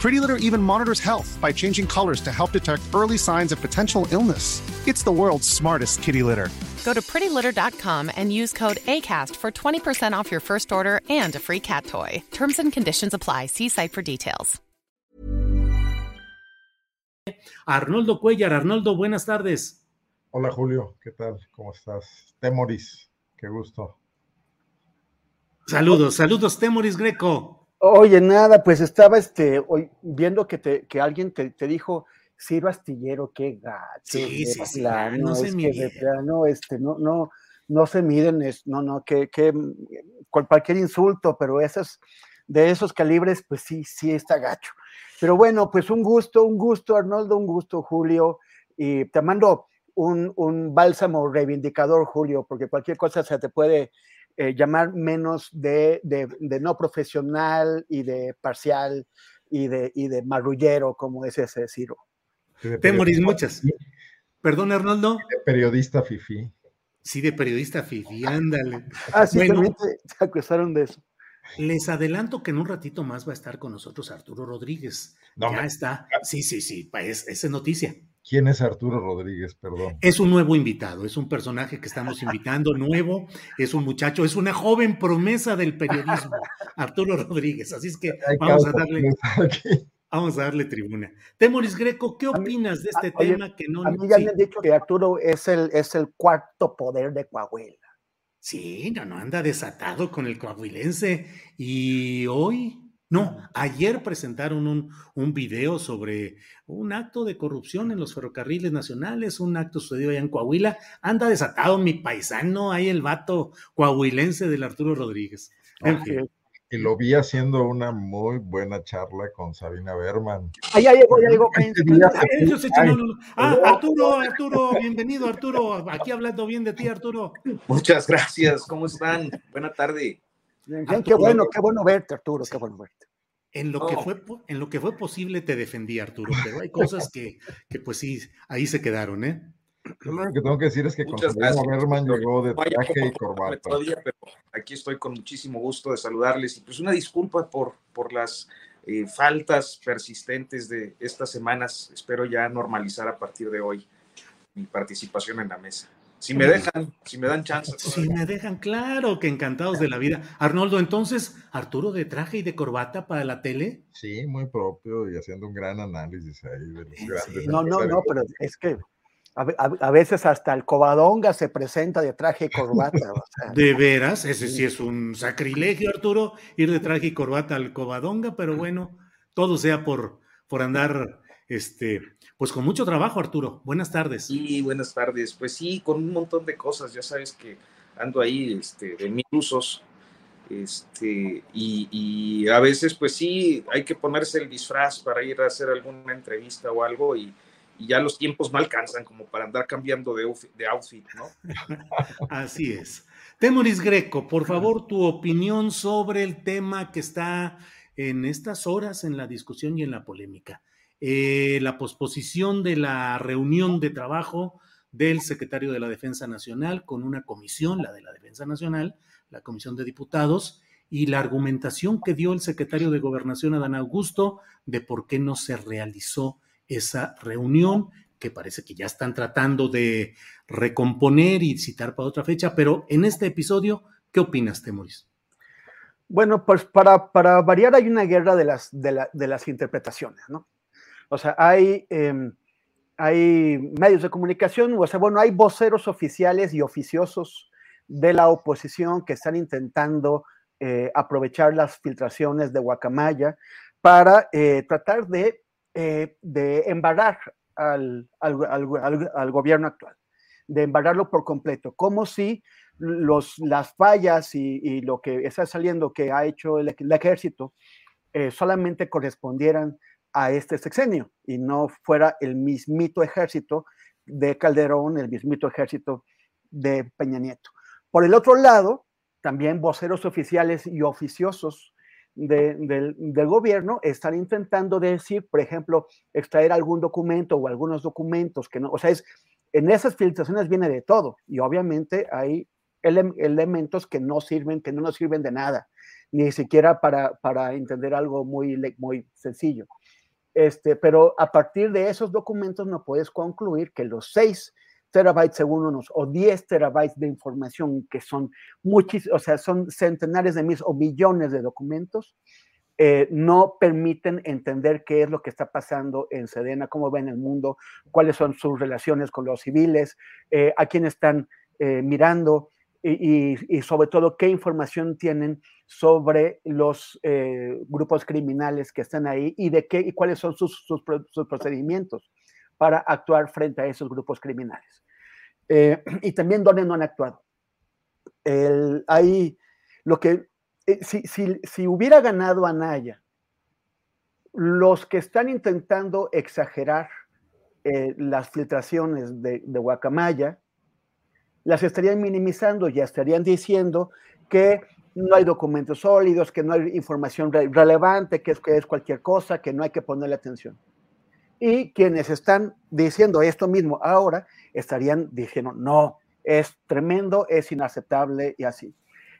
Pretty Litter even monitors health by changing colors to help detect early signs of potential illness. It's the world's smartest kitty litter. Go to prettylitter.com and use code ACAST for 20% off your first order and a free cat toy. Terms and conditions apply. See site for details. Arnoldo Cuellar. Arnoldo, buenas tardes. Hola Julio, ¿qué tal? ¿Cómo estás? Temoris, qué gusto. Saludos, saludos, Temoris Greco. Oye, nada, pues estaba este, hoy, viendo que, te, que alguien te, te dijo, Ciro Astillero, qué gacho. Sí, sí, sí, plano, no se es que de miden. plano, este, no, no, no se miden, es, no, no, que, que con cualquier insulto, pero esos, de esos calibres, pues sí, sí está gacho. Pero bueno, pues un gusto, un gusto, Arnoldo, un gusto, Julio, y te mando un, un bálsamo reivindicador, Julio, porque cualquier cosa se te puede eh, llamar menos de, de, de, no profesional y de parcial y de, y de marrullero, como es ese Ciro. Temoris, muchas. Perdón, Arnoldo. De periodista Fifi. Sí, de periodista Fifi, ándale. Ah, sí, Bueno. también te, te acusaron de eso. Les adelanto que en un ratito más va a estar con nosotros Arturo Rodríguez. No, ya me- está. Sí, sí, sí, es, esa es noticia. ¿Quién es Arturo Rodríguez? Perdón. Es un nuevo invitado, es un personaje que estamos invitando nuevo, es un muchacho, es una joven promesa del periodismo, Arturo Rodríguez. Así es que Hay vamos a darle, aquí. vamos a darle tribuna. Temoris Greco, ¿qué mí- opinas de este oye, tema que no? A mí ya sí. me han dicho que Arturo es el, es el cuarto poder de Coahuila. Sí, no, no, anda desatado con el coahuilense. Y hoy, no, ayer presentaron un, un video sobre un acto de corrupción en los ferrocarriles nacionales, un acto sucedido allá en Coahuila. Anda desatado mi paisano, ahí el vato coahuilense del Arturo Rodríguez. En fin. Y lo vi haciendo una muy buena charla con Sabina Berman. Ah, ya llegó, ya llegó. Ah, Arturo, Arturo, bienvenido, Arturo. Aquí hablando bien de ti, Arturo. Muchas gracias, ¿cómo están? Buena tarde. Bien, qué bueno, qué bueno verte, Arturo, qué bueno verte. En lo, que No. fue, en lo que fue posible te defendí, Arturo, pero hay cosas que, que pues sí, ahí se quedaron, ¿eh? Lo único que tengo que decir es que con Muchas gracias. Berman llegó de traje y corbata. todavía, pero aquí estoy con muchísimo gusto de saludarles y pues una disculpa por, por las eh, faltas persistentes de estas semanas. Espero ya normalizar a partir de hoy mi participación en la mesa. Si me dejan, si me dan chance. Si me dejan claro que encantados de la vida. Arnoldo, entonces, Arturo de traje y de corbata para la tele. Sí, muy propio y haciendo un gran análisis ahí de los. No, no, no, pero es que a, ve- a- a veces hasta el cobadonga se presenta de traje y corbata. o sea, De veras, ese sí es un sacrilegio, Arturo, ir de traje y corbata al cobadonga, pero bueno, todo sea por, por andar, este, pues con mucho trabajo, Arturo. Buenas tardes. Y buenas tardes. Pues sí, con un montón de cosas. Ya sabes que ando ahí este, de mil usos. Este, y, y a veces, pues sí, hay que ponerse el disfraz para ir a hacer alguna entrevista o algo. Y, y ya los tiempos no alcanzan como para andar cambiando de, outfit- de outfit, ¿no? Así es. Temoris Greco, por favor, tu opinión sobre el tema que está en estas horas en la discusión y en la polémica. Eh, la posposición de la reunión de trabajo del secretario de la Defensa Nacional con una comisión, la de la Defensa Nacional, la Comisión de Diputados, y la argumentación que dio el secretario de Gobernación, Adán Augusto, de por qué no se realizó esa reunión, que parece que ya están tratando de recomponer y citar para otra fecha, pero en este episodio, ¿qué opinas, Temoris? Bueno, pues para, para variar hay una guerra de las, de, la- de las interpretaciones, ¿no? O sea, hay, em, hay medios de comunicación, o sea, bueno, hay voceros oficiales y oficiosos de la oposición que están intentando eh, aprovechar las filtraciones de Guacamaya para eh, tratar de, eh, de embarrar al, al, gobierno actual, de embarrarlo por completo, como si los, las fallas y, lo que está saliendo que ha hecho el, ejército solamente correspondieran a este sexenio y no fuera el mismito ejército de Calderón, el mismito ejército de Peña Nieto. Por el otro lado, también voceros oficiales y oficiosos del, gobierno están intentando decir, por ejemplo, extraer algún documento o algunos documentos que no, o sea, es, en esas filtraciones viene de todo y obviamente hay elementos que no sirven, que no nos sirven de nada, ni siquiera para, para entender algo muy, muy sencillo. Este, pero a partir de esos documentos no puedes concluir que los 6 terabytes según unos o 10 terabytes de información que son muchísimos, o sea, son centenares de miles o millones de documentos, eh, no permiten entender qué es lo que está pasando en Sedena, cómo ven el mundo, cuáles son sus relaciones con los civiles, eh, a quién están eh, mirando, y, sobre todo qué información tienen sobre los eh, grupos criminales que están ahí y de qué y cuáles son sus, sus, procedimientos para actuar frente a esos grupos criminales. Eh, y también dónde no han actuado. El, hay lo que, eh, si, si, si, hubiera ganado Anaya, los que están intentando exagerar las filtraciones de, de Guacamaya, las estarían minimizando, ya estarían diciendo que no hay documentos sólidos, que no hay información relevante, que es, que es cualquier cosa, que no hay que ponerle atención. Y quienes están diciendo esto mismo ahora estarían diciendo, no, es tremendo, es inaceptable y así.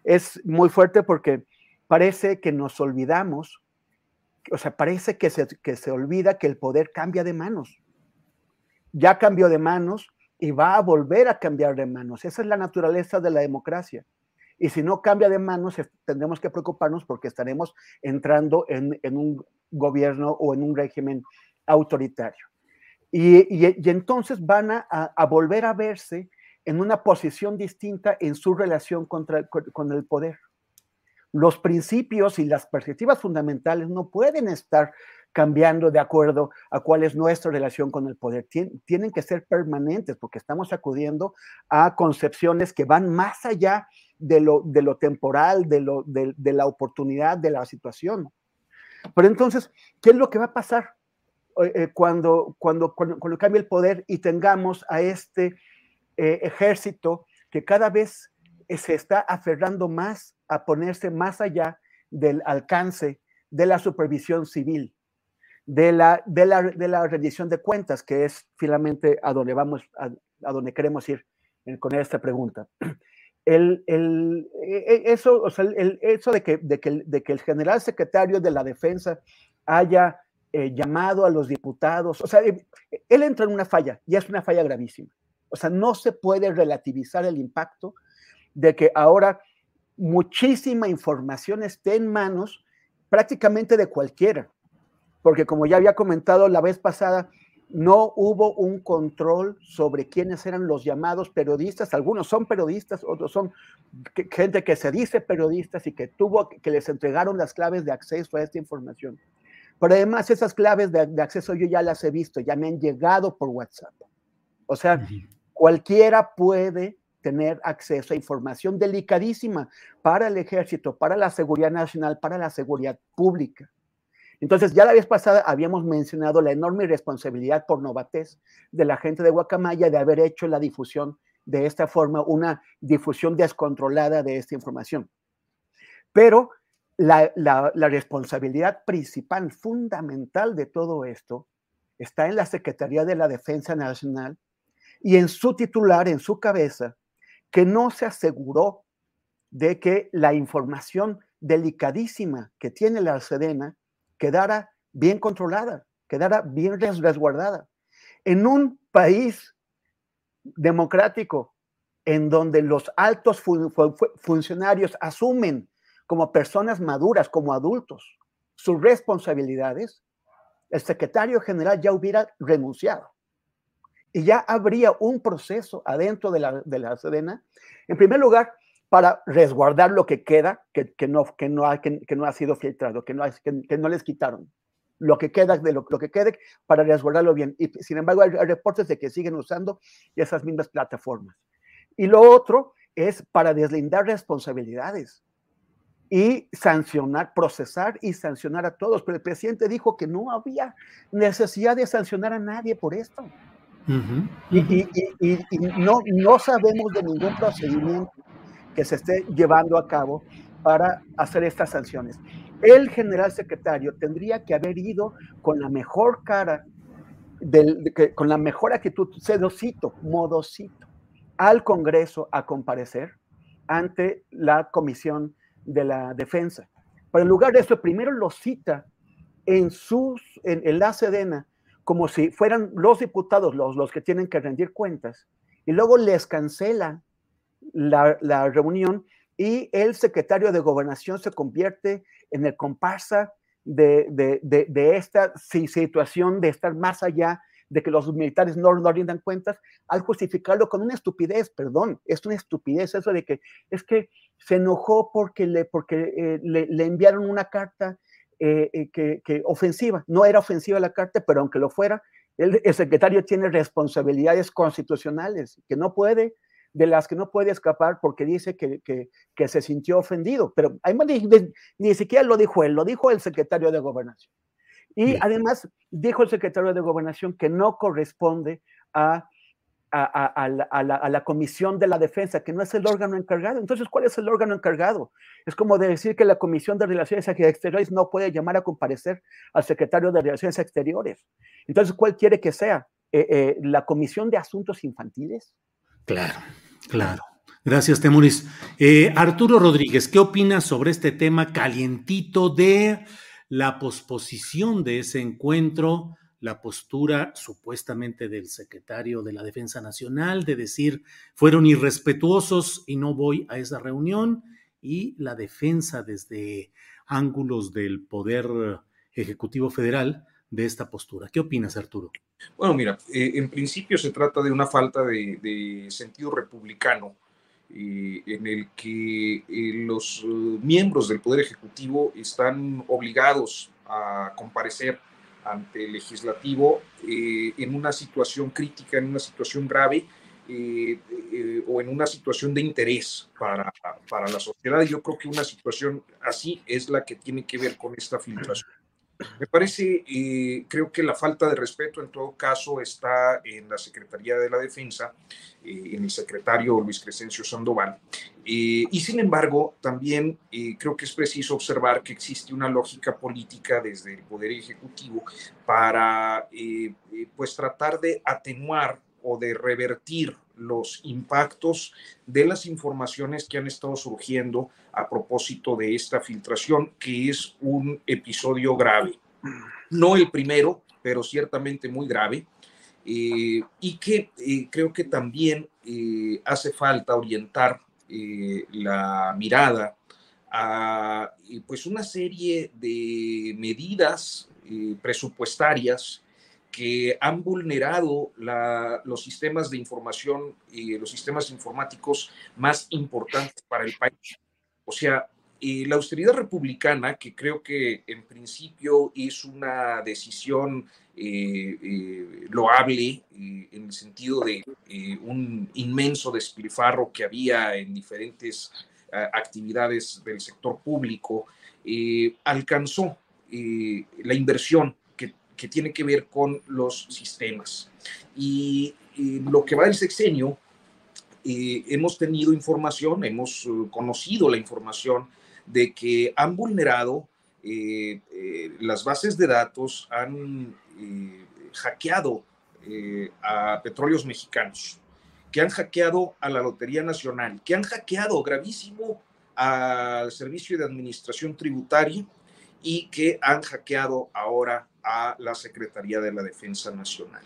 Es muy fuerte porque parece que nos olvidamos, o sea, parece que se, que se olvida que el poder cambia de manos. Ya cambió de manos, y va a volver a cambiar de manos. Esa es la naturaleza de la democracia. Y si no cambia de manos, tendremos que preocuparnos porque estaremos entrando en, un gobierno o en un régimen autoritario. Y, entonces van a, volver a verse en una posición distinta en su relación contra, con el poder. Los principios y las perspectivas fundamentales no pueden estar cambiando de acuerdo a cuál es nuestra relación con el poder. tienen que ser permanentes porque estamos acudiendo a concepciones que van más allá de lo, de lo temporal, de, lo, de, la oportunidad, de la situación. Pero entonces, ¿qué es lo que va a pasar eh, eh, cuando, cuando, cuando, cambie el poder y tengamos a este eh, ejército que cada vez se está aferrando más a ponerse más allá del alcance de la supervisión civil? De la, de la, de la rendición de cuentas, que es finalmente a donde vamos, a, donde queremos ir con esta pregunta. El, el, e, e, eso, o sea, el, eso de, que, de, que, de que el general secretario de la defensa haya eh, llamado a los diputados, o sea, eh, él entra en una falla y es una falla gravísima. O sea, no se puede relativizar el impacto de que ahora muchísima información esté en manos prácticamente de cualquiera porque como ya había comentado la vez pasada, no hubo un control sobre quiénes eran los llamados periodistas. Algunos son periodistas, otros son gente que se dice periodistas y que tuvo que les entregaron las claves de acceso a esta información. Pero además esas claves de, acceso yo ya las he visto, ya me han llegado por WhatsApp. O sea, cualquiera puede tener acceso a información delicadísima para el ejército, para la seguridad nacional, para la seguridad pública. Entonces, ya la vez pasada habíamos mencionado la enorme responsabilidad por novatez de la gente de Guacamaya de haber hecho la difusión de esta forma, una difusión descontrolada de esta información. Pero la, responsabilidad principal, fundamental de todo esto, está en la Secretaría de la Defensa Nacional y en su titular, en su cabeza, que no se aseguró de que la información delicadísima que tiene la Sedena quedara bien controlada, quedara bien resguardada. En un país democrático en donde los altos funcionarios asumen como personas maduras, como adultos, sus responsabilidades, el secretario general ya hubiera renunciado. y ya habría un proceso adentro de la, de en primer lugar, para resguardar lo que queda, que, que no, que, no ha, que, no ha sido filtrado, que no, que, no les quitaron. Lo que queda de lo, lo, que quede para resguardarlo bien. Y sin embargo, hay, reportes de que siguen usando esas mismas plataformas. Y lo otro es para deslindar responsabilidades y sancionar, procesar y sancionar a todos. Pero el presidente dijo que no había necesidad de sancionar a nadie por esto. y, y, y, y, no, no sabemos de ningún procedimiento que se esté llevando a cabo para hacer estas sanciones. El general secretario tendría que haber ido con la mejor cara, del, con la mejor actitud, sedocito, modocito, al Congreso a comparecer ante la Comisión de la Defensa. Pero en lugar de eso, primero lo cita en, sus, en, la Sedena como si fueran los diputados los, los que tienen que rendir cuentas, y luego les cancela la, reunión y el secretario de gobernación se convierte en el comparsa de, de, esta situación de estar más allá de que los militares no, no rindan cuentas, al justificarlo con una estupidez, perdón, es una estupidez eso de que es que se enojó porque le, porque, eh, le, enviaron una carta eh, eh, que, ofensiva, no era ofensiva la carta, pero aunque lo fuera, el secretario tiene responsabilidades constitucionales que no puede de las que no puede escapar porque dice que, que, se sintió ofendido. Pero además ni, ni, siquiera lo dijo él, lo dijo el secretario de Gobernación. Y además dijo el secretario de Gobernación que no corresponde a, a, a, la, a, la, Comisión de la Defensa, que no es el órgano encargado. Entonces, ¿cuál es el órgano encargado? Es como decir que la Comisión de Relaciones Exteriores no puede llamar a comparecer al secretario de Relaciones Exteriores. Entonces, ¿cuál quiere que sea? Eh, eh, ¿La Comisión de Asuntos Infantiles? Claro, claro. Gracias, Temuris. Eh, Arturo Rodríguez, ¿qué opinas sobre este tema calientito de la posposición de ese encuentro, la postura supuestamente del secretario de la Defensa Nacional de decir fueron irrespetuosos y no voy a esa reunión, y la defensa desde ángulos del Poder Ejecutivo Federal de esta postura? ¿Qué opinas, Arturo? Bueno, mira, eh, en principio se trata de una falta de, sentido republicano eh, en el que eh, los miembros del Poder Ejecutivo están obligados a comparecer ante el legislativo en una situación crítica, en una situación grave o en una situación de interés para, para la sociedad. Yo creo que una situación así es la que tiene que ver con esta filtración. Me parece, eh, creo que la falta de respeto en todo caso está en la Secretaría de la Defensa, eh, en el secretario Luis Crescencio Sandoval. Eh, y sin embargo, también creo que es preciso observar que existe una lógica política desde el Poder Ejecutivo para pues tratar de atenuar o de revertir los impactos de las informaciones que han estado surgiendo a propósito de esta filtración, que es un episodio grave. No el primero, pero ciertamente muy grave, eh, y que eh, creo que también eh, hace falta orientar la mirada a pues una serie de medidas presupuestarias que han vulnerado los sistemas de información y los sistemas informáticos más importantes para el país. O sea, la austeridad republicana, que creo que en principio es una decisión eh, eh, loable eh, en el sentido de un inmenso despilfarro que había en diferentes actividades del sector público, alcanzó la inversión que tiene que ver con los sistemas. Y, lo que va del sexenio, eh, hemos tenido información, hemos eh, conocido la información de que han vulnerado eh, las bases de datos, han hackeado a petróleos mexicanos, que han hackeado a la Lotería Nacional, que han hackeado gravísimo al Servicio de Administración Tributaria y que han hackeado ahora a la Secretaría de la Defensa Nacional.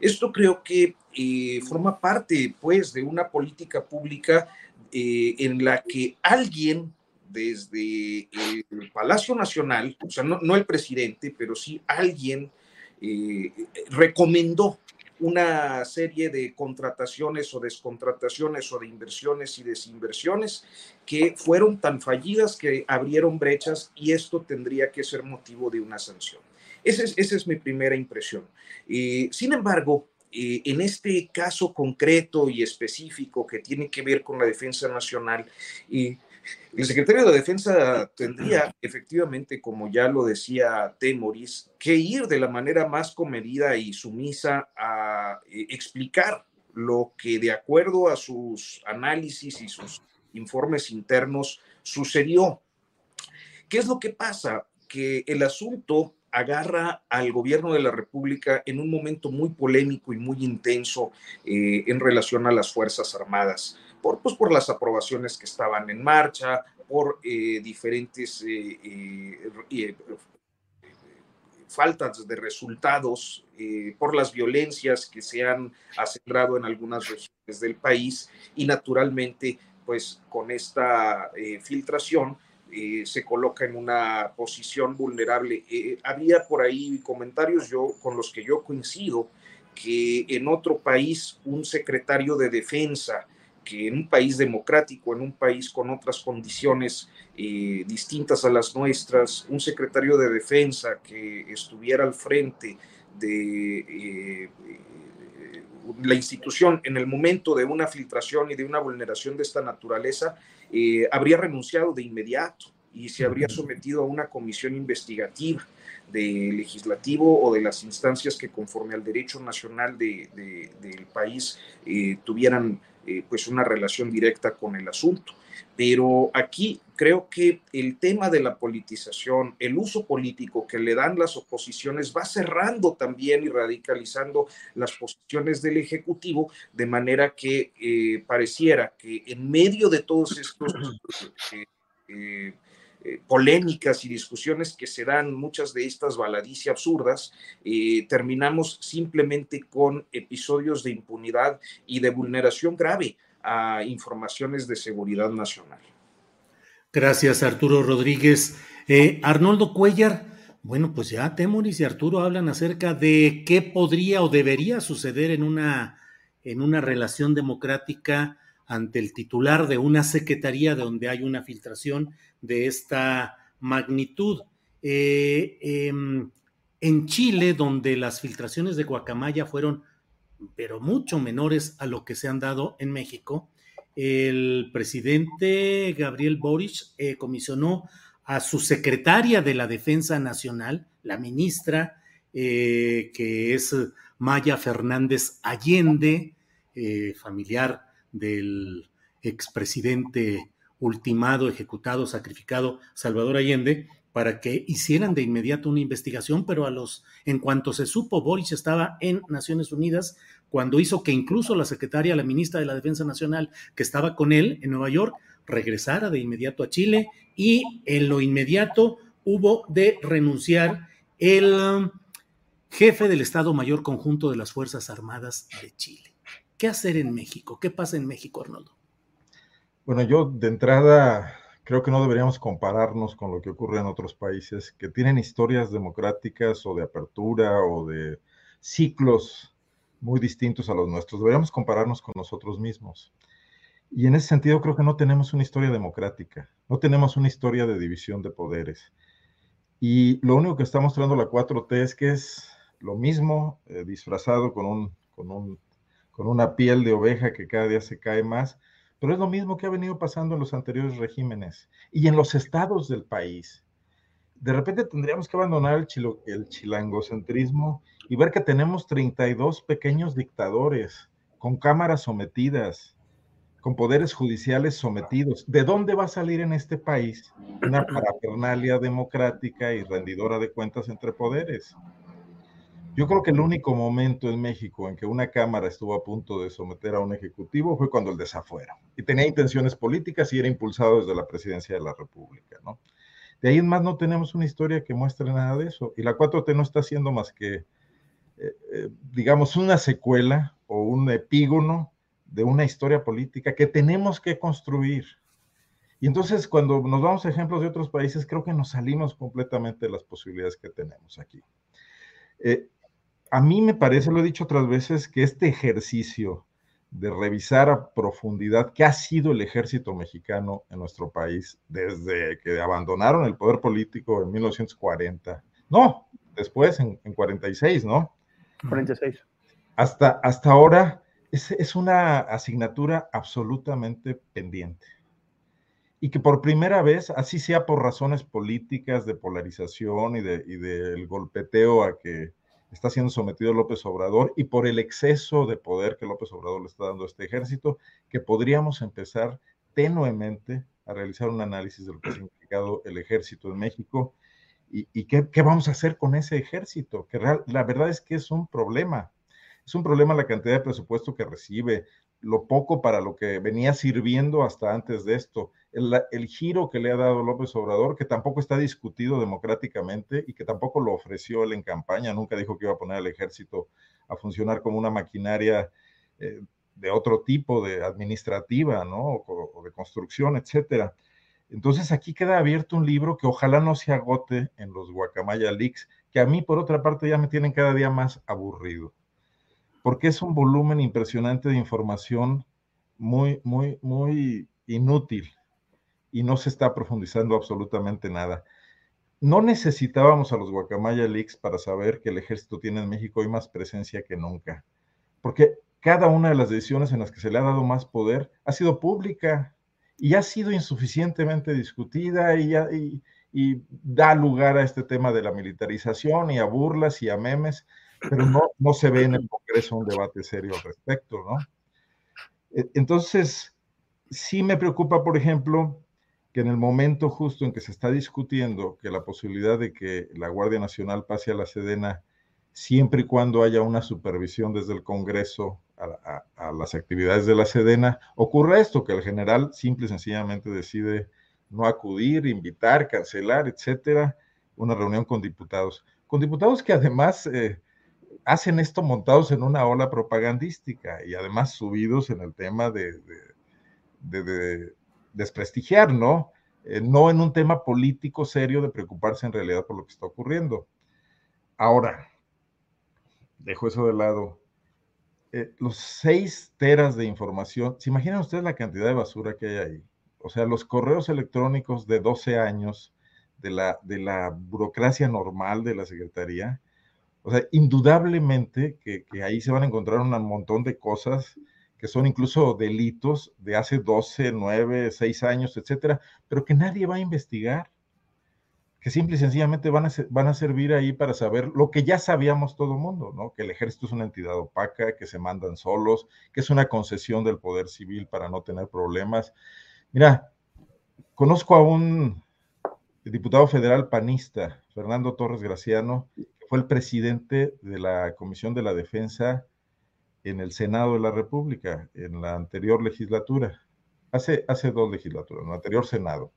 Esto creo que eh, forma parte, pues, de una política pública eh, en la que alguien desde el Palacio Nacional, o sea, no, el presidente, pero sí alguien eh, recomendó una serie de contrataciones o descontrataciones o de inversiones y desinversiones que fueron tan fallidas que abrieron brechas y esto tendría que ser motivo de una sanción. Esa es, esa es mi primera impresión. sin embargo, en este caso concreto y específico que tiene que ver con la defensa nacional, el secretario de Defensa tendría efectivamente, como ya lo decía Temoris, que ir de la manera más comedida y sumisa a eh, explicar lo que de acuerdo a sus análisis y sus informes internos sucedió. ¿Qué es lo que pasa? Que el asunto agarra al gobierno de la República en un momento muy polémico y muy intenso eh, en relación a las Fuerzas Armadas, por, pues, por las aprobaciones que estaban en marcha, por eh, diferentes eh, faltas de resultados, por las violencias que se han acelerado en algunas regiones del país y naturalmente, pues con esta filtración, eh, se coloca en una posición vulnerable. Eh, había por ahí comentarios yo, con los que yo coincido que en otro país un secretario de defensa, que en un país democrático, en un país con otras condiciones eh, distintas a las nuestras, un secretario de defensa que estuviera al frente de la institución en el momento de una filtración y de una vulneración de esta naturaleza, eh, habría renunciado de inmediato y se habría sometido a una comisión investigativa del legislativo o de las instancias que conforme al derecho nacional de, del país eh, tuvieran eh, pues una relación directa con el asunto. Pero aquí creo que el tema de la politización, el uso político que le dan las oposiciones va cerrando también y radicalizando las posiciones del Ejecutivo, de manera que eh, pareciera que en medio de todos estos eh, eh, polémicas y discusiones que se dan, muchas de estas baladicias absurdas, terminamos simplemente con episodios de impunidad y de vulneración grave a informaciones de seguridad nacional. Gracias, Arturo Rodríguez. Eh, Arnoldo Cuellar, bueno, pues ya Temoris y Arturo hablan acerca de qué podría o debería suceder en una, en una relación democrática ante el titular de una secretaría donde hay una filtración de esta magnitud. Eh, em, en Chile, donde las filtraciones de Guacamaya fueron pero mucho menores a lo que se han dado en México, el presidente Gabriel Boric eh, comisionó a su secretaria de la Defensa Nacional, la ministra, eh, que es Maya Fernández Allende, familiar del expresidente ultimado, ejecutado, sacrificado Salvador Allende, para que hicieran de inmediato una investigación, pero a los, en cuanto se supo, Boris estaba en Naciones Unidas, cuando hizo que incluso la secretaria, la ministra de la Defensa Nacional, que estaba con él en Nueva York, regresara de inmediato a Chile y en lo inmediato hubo de renunciar el um, jefe del Estado Mayor Conjunto de las Fuerzas Armadas de Chile. ¿Qué hacer en México? ¿Qué pasa en México, Arnoldo? Bueno, yo de entrada creo que no deberíamos compararnos con lo que ocurre en otros países que tienen historias democráticas o de apertura o de ciclos muy distintos a los nuestros. Deberíamos compararnos con nosotros mismos. Y en ese sentido creo que no tenemos una historia democrática, no tenemos una historia de división de poderes. Y lo único que está mostrando la 4T es que es lo mismo eh, disfrazado con, un, con, un, con una piel de oveja que cada día se cae más, pero es lo mismo que ha venido pasando en los anteriores regímenes y en los estados del país. De repente tendríamos que abandonar el, el chilangocentrismo y ver que tenemos 32 pequeños dictadores con cámaras sometidas, con poderes judiciales sometidos. ¿De dónde va a salir en este país una parafernalia democrática y rendidora de cuentas entre poderes? Yo creo que el único momento en México en que una Cámara estuvo a punto de someter a un Ejecutivo fue cuando el desafuero. Y tenía intenciones políticas y era impulsado desde la presidencia de la República, ¿no? De ahí en más no tenemos una historia que muestre nada de eso. Y la 4T no está haciendo más que, eh, eh, digamos, una secuela o un epígono de una historia política que tenemos que construir. Y entonces cuando nos vamos a ejemplos de otros países, creo que nos salimos completamente de las posibilidades que tenemos aquí. Eh, a mí me parece, lo he dicho otras veces, que este ejercicio de revisar a profundidad qué ha sido el ejército mexicano en nuestro país desde que abandonaron el poder político en 1940. No, después en, 46, ¿no? 46. Hasta, hasta ahora es, es una asignatura absolutamente pendiente. Y que por primera vez, así sea por razones políticas de polarización y, de, y del golpeteo a que está siendo sometido López Obrador y por el exceso de poder que López Obrador le está dando a este ejército, que podríamos empezar tenuemente a realizar un análisis de lo que ha significado el ejército en México y, qué, vamos a hacer con ese ejército, que la verdad es que es un problema. Es un problema la cantidad de presupuesto que recibe, lo poco para lo que venía sirviendo hasta antes de esto, el, giro que le ha dado López Obrador, que tampoco está discutido democráticamente y que tampoco lo ofreció él en campaña, nunca dijo que iba a poner al ejército a funcionar como una maquinaria eh, de otro tipo, de administrativa, ¿no? O, de construcción, etcétera. Entonces aquí queda abierto un libro que ojalá no se agote en los Guacamaya Leaks, que a mí por otra parte ya me tienen cada día más aburrido, porque es un volumen impresionante de información muy, muy, muy inútil y no se está profundizando absolutamente nada. No necesitábamos a los Guacamaya Leaks para saber que el ejército tiene en México hoy más presencia que nunca, porque cada una de las decisiones en las que se le ha dado más poder ha sido pública y ha sido insuficientemente discutida y, y da lugar a este tema de la militarización y a burlas y a memes, pero no, no se ve en el Congreso un debate serio al respecto, ¿no? E, entonces, sí me preocupa, por ejemplo, que en el momento justo en que se está discutiendo que la posibilidad de que la Guardia Nacional pase a la Sedena, siempre y cuando haya una supervisión desde el Congreso a, las actividades de la Sedena, ocurre esto, que el general simple y sencillamente decide no acudir, invitar, cancelar, etcétera, una reunión con diputados. Con diputados que además eh, hacen esto montados en una ola propagandística y además subidos en el tema de desprestigiar, ¿no? Eh, no en un tema político serio de preocuparse en realidad por lo que está ocurriendo. Ahora, dejo eso de lado. Eh, los seis teras de información, ¿se imaginan ustedes la cantidad de basura que hay ahí? O sea, los correos electrónicos de 12 años de la, de la burocracia normal de la Secretaría. O sea, indudablemente que, que ahí se van a encontrar un montón de cosas que son incluso delitos de hace 12, 9, 6 años, etcétera, pero que nadie va a investigar, que simple y sencillamente van a, van a servir ahí para saber lo que ya sabíamos todo el mundo, ¿no? Que el ejército es una entidad opaca, que se mandan solos, que es una concesión del poder civil para no tener problemas. Mira, conozco a un diputado federal panista, Fernando Torres Graciano, que fue el presidente de la Comisión de la Defensa en el Senado de la República, en la anterior legislatura, hace, hace dos legislaturas, en el anterior Senado.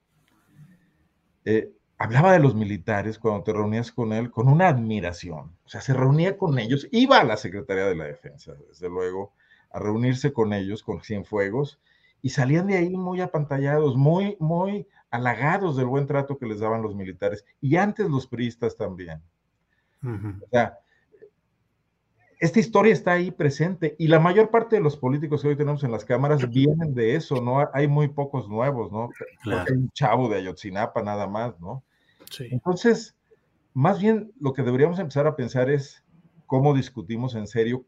Eh, hablaba de los militares cuando te reunías con él con una admiración. O sea, se reunía con ellos, iba a la Secretaría de la Defensa, desde luego, a reunirse con ellos, con Cienfuegos, y salían de ahí muy apantallados, muy, muy halagados del buen trato que les daban los militares, y antes los priistas también. O sea, esta historia está ahí presente y la mayor parte de los políticos que hoy tenemos en las cámaras vienen de eso, ¿no? Hay muy pocos nuevos, ¿no? Hay un chavo de Ayotzinapa nada más, ¿no? Sí. Entonces, más bien lo que deberíamos empezar a pensar es cómo discutimos en serio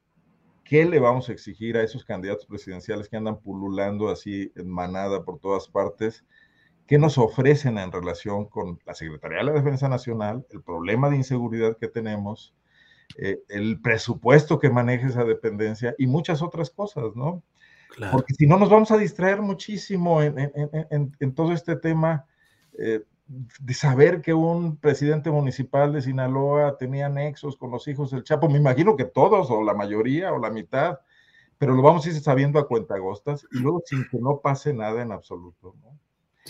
qué le vamos a exigir a esos candidatos presidenciales que andan pululando así en manada por todas partes, qué nos ofrecen en relación con la Secretaría de la Defensa Nacional, el problema de inseguridad que tenemos, eh, el presupuesto que maneja esa dependencia y muchas otras cosas, ¿no? Porque si no nos vamos a distraer muchísimo en, todo este tema eh, de saber que un presidente municipal de Sinaloa tenía nexos con los hijos del Chapo, me imagino que todos, o la mayoría, o la mitad, pero lo vamos a ir sabiendo a cuentagostas y luego sin que no pase nada en absoluto, ¿no?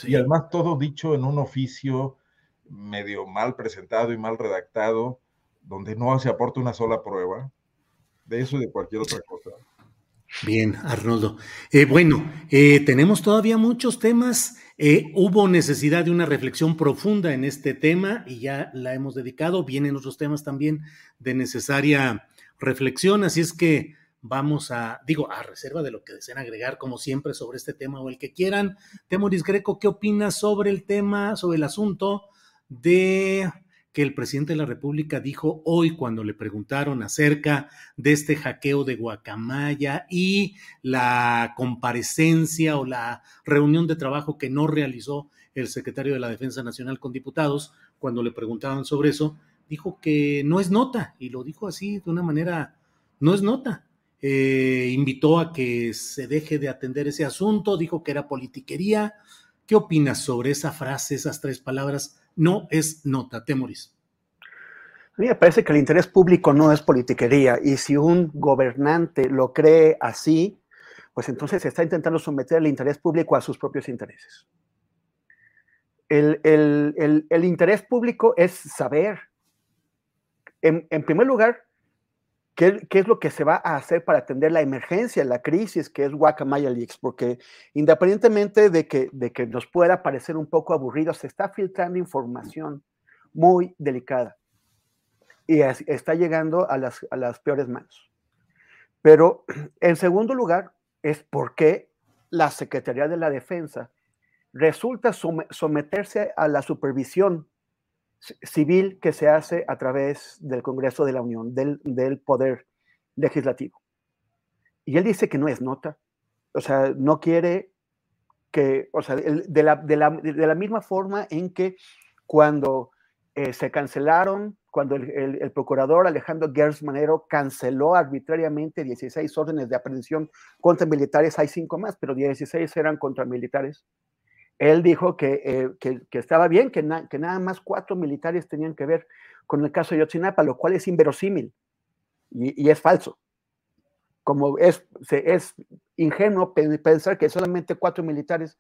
Y además todo dicho en un oficio medio mal presentado y mal redactado, donde no se aporta una sola prueba, de eso y de cualquier otra cosa. Bien, Arnoldo. Eh, bueno, eh, tenemos todavía muchos temas. Eh, hubo necesidad de una reflexión profunda en este tema y ya la hemos dedicado. Vienen otros temas también de necesaria reflexión, así es que vamos a, digo, a reserva de lo que deseen agregar, como siempre, sobre este tema o el que quieran. Temoris Greco, ¿qué opinas sobre el tema, sobre el asunto de que el presidente de la República dijo hoy cuando le preguntaron acerca de este hackeo de Guacamaya y la comparecencia o la reunión de trabajo que no realizó el secretario de la Defensa Nacional con diputados, cuando le preguntaban sobre eso, dijo que no es nota y lo dijo así de una manera, no es nota. Eh, invitó a que se deje de atender ese asunto, dijo que era politiquería. ¿Qué opinas sobre esa frase, esas tres palabras? No es nota, Temoris. A mí me parece que el interés público no es politiquería y si un gobernante lo cree así, pues entonces está intentando someter el interés público a sus propios intereses. El, interés público es saber, en, primer lugar, ¿Qué, es lo que se va a hacer para atender la emergencia, la crisis que es Guacamaya Leaks? Porque independientemente de que, de que nos pueda parecer un poco aburrido, se está filtrando información muy delicada y está llegando a las, a las peores manos. Pero en segundo lugar, es por qué la Secretaría de la Defensa resulta someterse a la supervisión civil que se hace a través del Congreso de la Unión, del, del Poder Legislativo. Y él dice que no es nota, o sea, no quiere que, o sea, de la, de la, de la misma forma en que cuando eh, se cancelaron, cuando el, el, procurador Alejandro Gers Manero canceló arbitrariamente 16 órdenes de aprehensión contra militares, hay cinco más, pero 16 eran contra militares él dijo que, eh, que, que estaba bien, que, que, nada más cuatro militares tenían que ver con el caso de Yotzinapa, lo cual es inverosímil y, es falso. Como es, es ingenuo pensar que solamente cuatro militares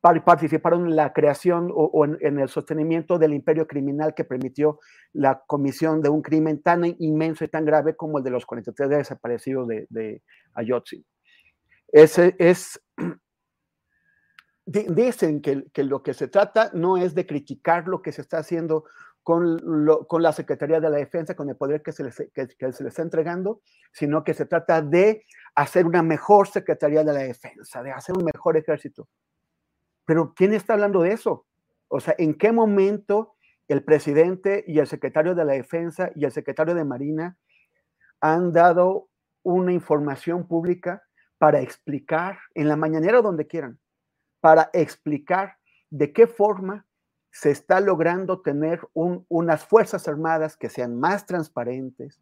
participaron en la creación o, en, el sostenimiento del imperio criminal que permitió la comisión de un crimen tan inmenso y tan grave como el de los 43 desaparecidos de, de Ayotzi. Ese es dicen que, lo que se trata no es de criticar lo que se está haciendo con, con la Secretaría de la Defensa, con el poder que se, les, que, se les está entregando, sino que se trata de hacer una mejor Secretaría de la Defensa, de hacer un mejor ejército. Pero ¿quién está hablando de eso? O sea, ¿en qué momento el presidente y el secretario de la Defensa y el secretario de Marina han dado una información pública para explicar en la mañanera donde quieran para explicar de qué forma se está logrando tener unas Fuerzas Armadas que sean más transparentes,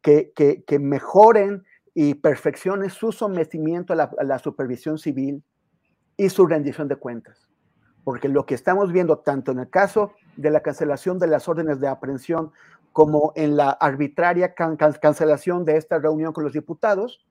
que, mejoren y perfeccionen su sometimiento a la, supervisión civil y su rendición de cuentas. Porque lo que estamos viendo tanto en el caso de la cancelación de las órdenes de aprehensión como en la arbitraria cancelación de esta reunión con los diputados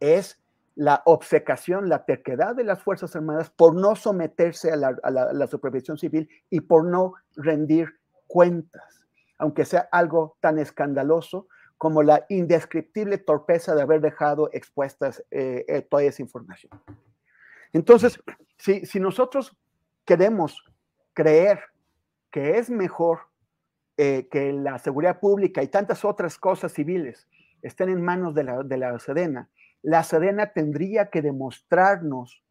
es la obcecación, la terquedad de las Fuerzas Armadas por no someterse a la, supervisión civil y por no rendir cuentas, aunque sea algo tan escandaloso como la indescriptible torpeza de haber dejado expuestas eh, eh, toda esa información. Entonces, si, nosotros queremos creer que es mejor eh, que la seguridad pública y tantas otras cosas civiles estén en manos de la, de la Sedena, la Sedena tendría que demostrarnos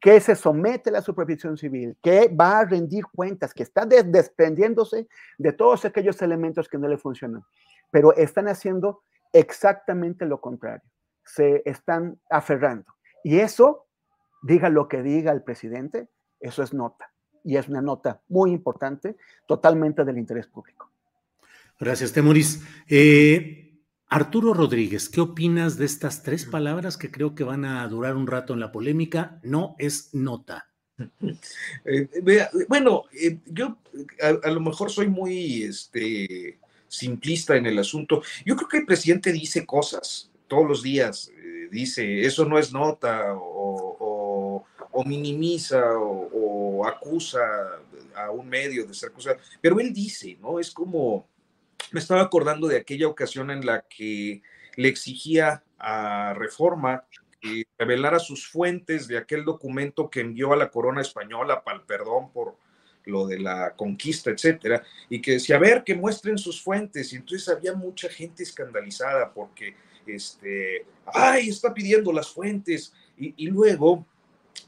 que se somete a la supervisión civil, que va a rendir cuentas, que está desprendiéndose de todos aquellos elementos que no le funcionan, pero están haciendo exactamente lo contrario, se están aferrando. Y eso, diga lo que diga el presidente, eso es nota, y es una nota muy importante, totalmente del interés público. Gracias, Temoris. Eh, Arturo Rodríguez, ¿qué opinas de estas tres palabras que creo que van a durar un rato en la polémica? No es nota. Eh, bueno, eh, yo a, lo mejor soy muy este, simplista en el asunto. Yo creo que el presidente dice cosas todos los días. Eh, dice, eso no es nota, o, minimiza, o, acusa a un medio de ser acusado. Pero él dice, ¿no? Es como me estaba acordando de aquella ocasión en la que le exigía a Reforma que revelara sus fuentes de aquel documento que envió a la corona española para el perdón por lo de la conquista, etcétera, y que decía, a ver, que muestren sus fuentes, y entonces había mucha gente escandalizada porque, este, ay, está pidiendo las fuentes, y, luego,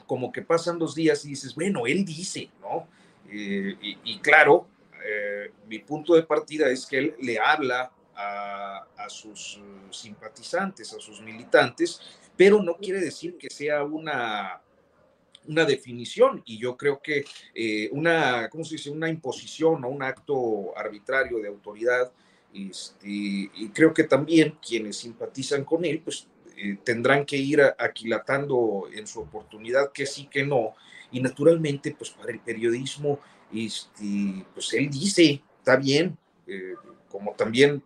como que pasan los días y dices, bueno, él dice, ¿no? Eh, y, claro, eh, mi punto de partida es que él le habla a, a, sus simpatizantes, a sus militantes, pero no quiere decir que sea una una definición y yo creo que eh, una, ¿cómo se dice? Una imposición o un acto arbitrario de autoridad este, y creo que también quienes simpatizan con él, pues eh, tendrán que ir aquilatando en su oportunidad que sí, que no. Y naturalmente, pues para el periodismo, este, pues él dice, está bien, eh, como también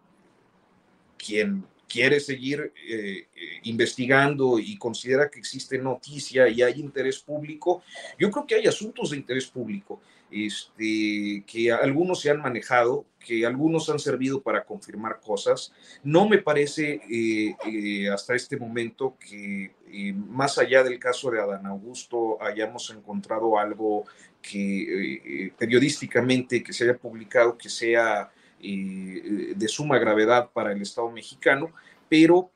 quien quiere seguir eh, eh, investigando y considera que existe noticia y hay interés público, yo creo que hay asuntos de interés público este, que algunos se han manejado, que algunos han servido para confirmar cosas. No me parece eh, hasta este momento que más allá del caso de Adán Augusto hayamos encontrado algo que periodísticamente que se haya publicado que sea de suma gravedad para el Estado mexicano, pero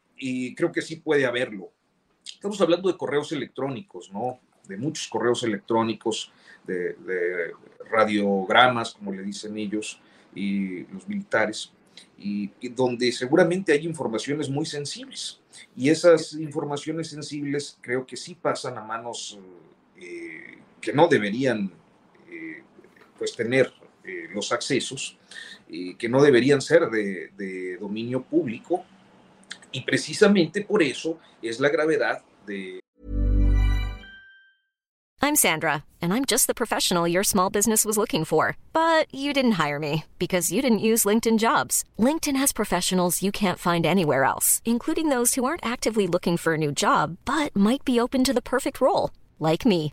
creo que sí puede haberlo. Estamos hablando de correos electrónicos, ¿no? De muchos correos electrónicos, de, radiogramas, como le dicen ellos, y los militares, y, donde seguramente hay informaciones muy sensibles. Y esas informaciones sensibles creo que sí pasan a manos eh, que no deberían eh, pues tener eh, los accesos que no deberían ser de, dominio público. Y precisamente por eso es la gravedad de... I'm Sandra, and I'm just the professional your small business was looking for. But you didn't hire me because you didn't use LinkedIn jobs. LinkedIn has professionals you can't find anywhere else, including those who aren't actively looking for a new job, but might be open to the perfect role, like me.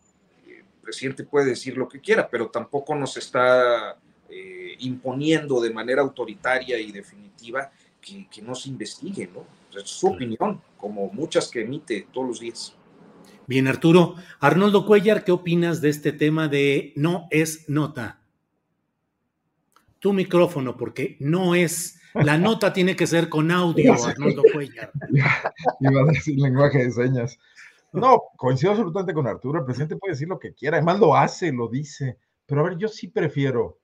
Presidente puede decir lo que quiera, pero tampoco nos está eh, imponiendo de manera autoritaria y definitiva que, que no se investigue, ¿no? Es su opinión, como muchas que emite todos los días. Bien, Arturo. Arnoldo Cuellar, ¿qué opinas de este tema de no es nota? Tu micrófono, porque no es. La nota tiene que ser con audio, Arnoldo Cuellar. Iba a decir lenguaje de señas. No, coincido absolutamente con Arturo. El presidente puede decir lo que quiera, además lo hace, lo dice. Pero a ver, yo sí prefiero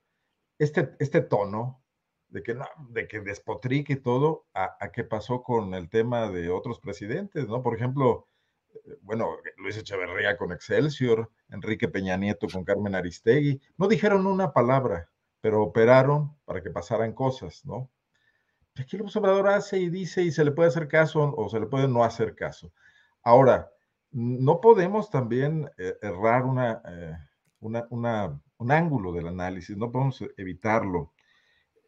este, este tono de que, de que despotrique todo a, a qué pasó con el tema de otros presidentes, ¿no? Por ejemplo, eh, bueno, Luis Echeverría con Excelsior, Enrique Peña Nieto con Carmen Aristegui, no dijeron una palabra, pero operaron para que pasaran cosas, ¿no? Aquí el observador hace y dice y se le puede hacer caso o se le puede no hacer caso. Ahora, no podemos también eh, errar eh, una, un ángulo del análisis, no podemos evitarlo.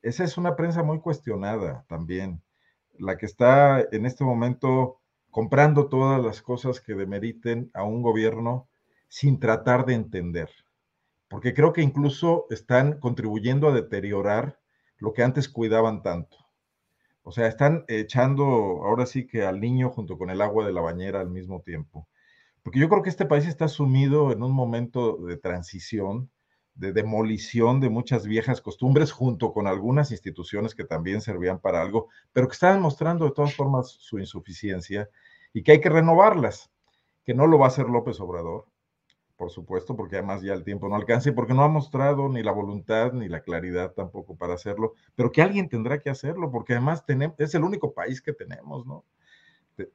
Esa es una prensa muy cuestionada también, la que está en este momento comprando todas las cosas que demeriten a un gobierno sin tratar de entender, porque creo que incluso están contribuyendo a deteriorar lo que antes cuidaban tanto. O sea, están echando ahora sí que al niño junto con el agua de la bañera al mismo tiempo. Porque yo creo que este país está sumido en un momento de transición, de demolición de muchas viejas costumbres, junto con algunas instituciones que también servían para algo, pero que están mostrando de todas formas su insuficiencia y que hay que renovarlas, que no lo va a hacer López Obrador, por supuesto, porque además ya el tiempo no alcanza y porque no ha mostrado ni la voluntad ni la claridad tampoco para hacerlo, pero que alguien tendrá que hacerlo, porque además tenemos, es el único país que tenemos, ¿no?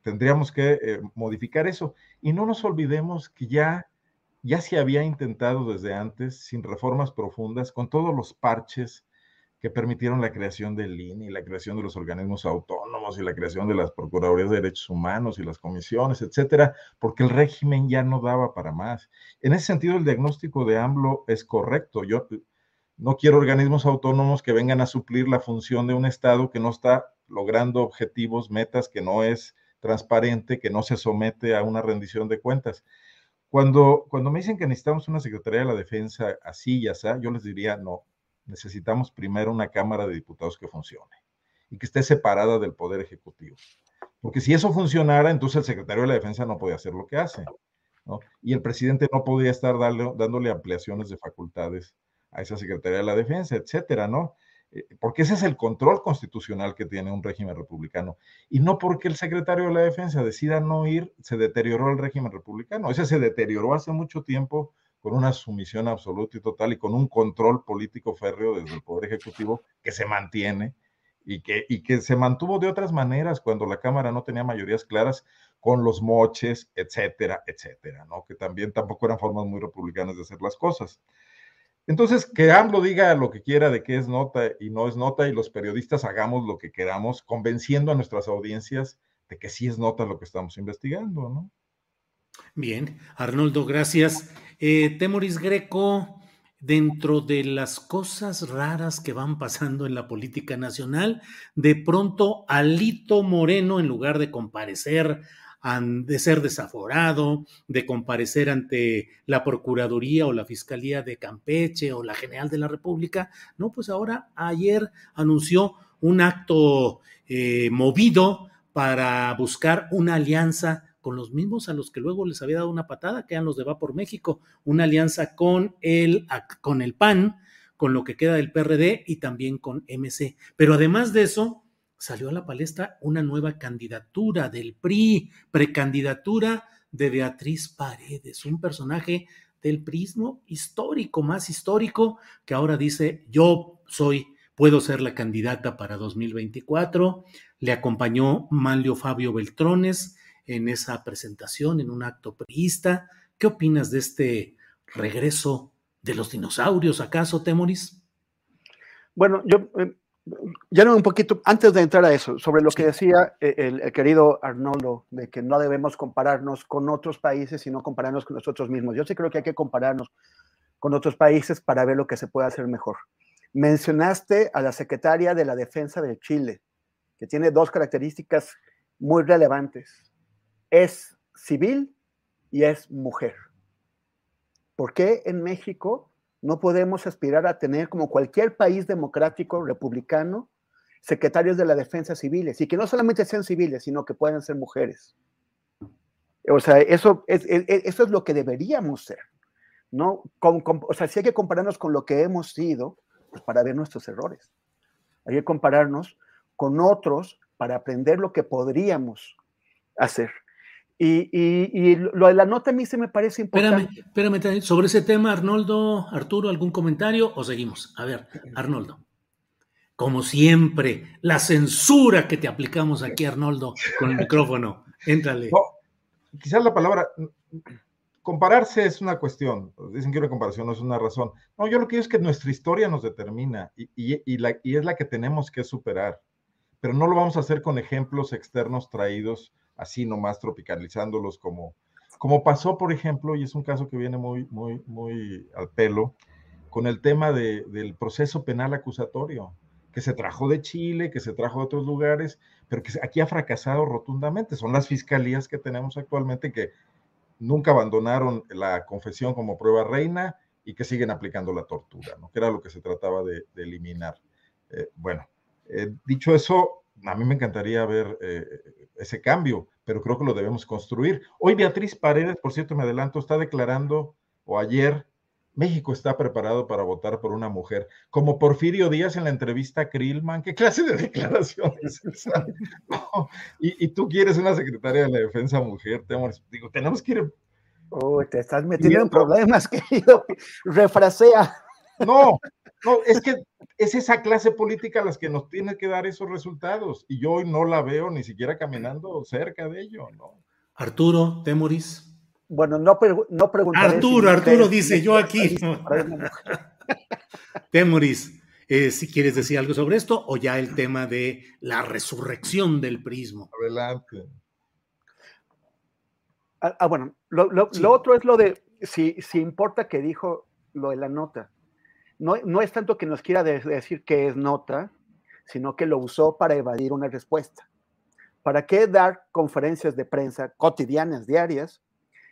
Tendríamos que eh, modificar eso. Y no nos olvidemos que ya, ya se había intentado desde antes, sin reformas profundas, con todos los parches que permitieron la creación del INE y la creación de los organismos autónomos y la creación de las Procuradurías de Derechos Humanos y las comisiones, etcétera, porque el régimen ya no daba para más. En ese sentido, el diagnóstico de AMLO es correcto. Yo no quiero organismos autónomos que vengan a suplir la función de un Estado que no está logrando objetivos, metas, que no es transparente, que no se somete a una rendición de cuentas. Cuando, cuando me dicen que necesitamos una Secretaría de la Defensa así y así, yo les diría, no, necesitamos primero una Cámara de Diputados que funcione y que esté separada del Poder Ejecutivo. Porque si eso funcionara, entonces el secretario de la Defensa no podía hacer lo que hace. ¿no? Y el presidente no podría estar dándole ampliaciones de facultades a esa Secretaría de la Defensa, etcétera, ¿no? Eh, porque ese es el control constitucional que tiene un régimen republicano. Y no porque el secretario de la Defensa decida no ir, se deterioró el régimen republicano. Ese se deterioró hace mucho tiempo con una sumisión absoluta y total y con un control político férreo desde el Poder Ejecutivo que se mantiene y que, y que se mantuvo de otras maneras cuando la Cámara no tenía mayorías claras con los moches, etcétera, etcétera, ¿no? Que también tampoco eran formas muy republicanas de hacer las cosas. Entonces, que AMLO diga lo que quiera de qué es nota y no es nota y los periodistas hagamos lo que queramos, convenciendo a nuestras audiencias de que sí es nota lo que estamos investigando, ¿no? Bien, Arnoldo, gracias. Eh, Temoris Greco, dentro de las cosas raras que van pasando en la política nacional, de pronto Alito Moreno, en lugar de comparecer, de ser desaforado, de comparecer ante la Procuraduría o la Fiscalía de Campeche o la General de la República, no, pues ahora ayer anunció un acto eh, movido para buscar una alianza con los mismos a los que luego les había dado una patada, que eran los de Va por México, una alianza con el, con el PAN, con lo que queda del PRD y también con MC. Pero además de eso, salió a la palestra una nueva candidatura del PRI, precandidatura de Beatriz Paredes, un personaje del prismo histórico, más histórico, que ahora dice, yo soy, puedo ser la candidata para 2024. Le acompañó Manlio Fabio Beltrones, en esa presentación, en un acto priista. ¿Qué opinas de este regreso de los dinosaurios, acaso, Temoris? Bueno, yo eh, ya no un poquito, antes de entrar a eso, sobre lo que decía eh, el, querido Arnoldo, de que no debemos compararnos con otros países, sino compararnos con nosotros mismos. Yo sí creo que hay que compararnos con otros países para ver lo que se puede hacer mejor. Mencionaste a la secretaria de la Defensa de Chile, que tiene dos características muy relevantes es civil y es mujer. ¿Por qué en México no podemos aspirar a tener, como cualquier país democrático, republicano, secretarios de la defensa civiles? Y que no solamente sean civiles, sino que puedan ser mujeres. O sea, eso es, eso es lo que deberíamos ser. ¿no? o sea, si hay que compararnos con lo que hemos sido, pues para ver nuestros errores. Hay que compararnos con otros para aprender lo que podríamos hacer. Y, lo de la nota a mí se me parece importante. Espérame, espérame, sobre ese tema, Arnoldo, Arturo, ¿algún comentario o seguimos? A ver, Arnoldo. Como siempre, la censura que te aplicamos aquí, Arnoldo, con el micrófono. Éntrale. quizás la palabra compararse es una cuestión. Dicen que una comparación no es una razón. No, yo lo que digo es que nuestra historia nos determina y, y es la que tenemos que superar. Pero no lo vamos a hacer con ejemplos externos traídos así nomás tropicalizándolos como, como pasó, por ejemplo, y es un caso que viene muy, muy, muy al pelo, con el tema del proceso penal acusatorio, que se trajo de Chile, que se trajo de otros lugares, pero que aquí ha fracasado rotundamente. Son las fiscalías que tenemos actualmente que nunca abandonaron la confesión como prueba reina y que siguen aplicando la tortura, ¿no? que era lo que se trataba de, eliminar. Eh, bueno, eh, dicho eso, a mí me encantaría ver eh, ese cambio, pero creo que lo debemos construir. Hoy Beatriz Paredes, por cierto, me adelanto, está declarando, o ayer, México está preparado para votar por una mujer. Como Porfirio Díaz en la entrevista a Krillman, ¿qué clase de declaración es esa? y, tú quieres una secretaria de la defensa mujer, digo, tenemos que ir... te estás metiendo en problemas, querido. Refrasea. No, no, es que es esa clase política las que nos tiene que dar esos resultados y yo hoy no la veo ni siquiera caminando cerca de ello, ¿no? Arturo, Temoris. Bueno, no, no preguntaré. Arturo, Arturo dice yo aquí. Temoris, eh, si quieres decir algo sobre esto o ya el tema de la resurrección del prismo. Adelante. Ah, ah bueno, lo, otro es lo de si, si importa que dijo lo de la nota. No, no es tanto que nos quiera decir que es nota, sino que lo usó para evadir una respuesta. ¿Para qué dar conferencias de prensa cotidianas, diarias,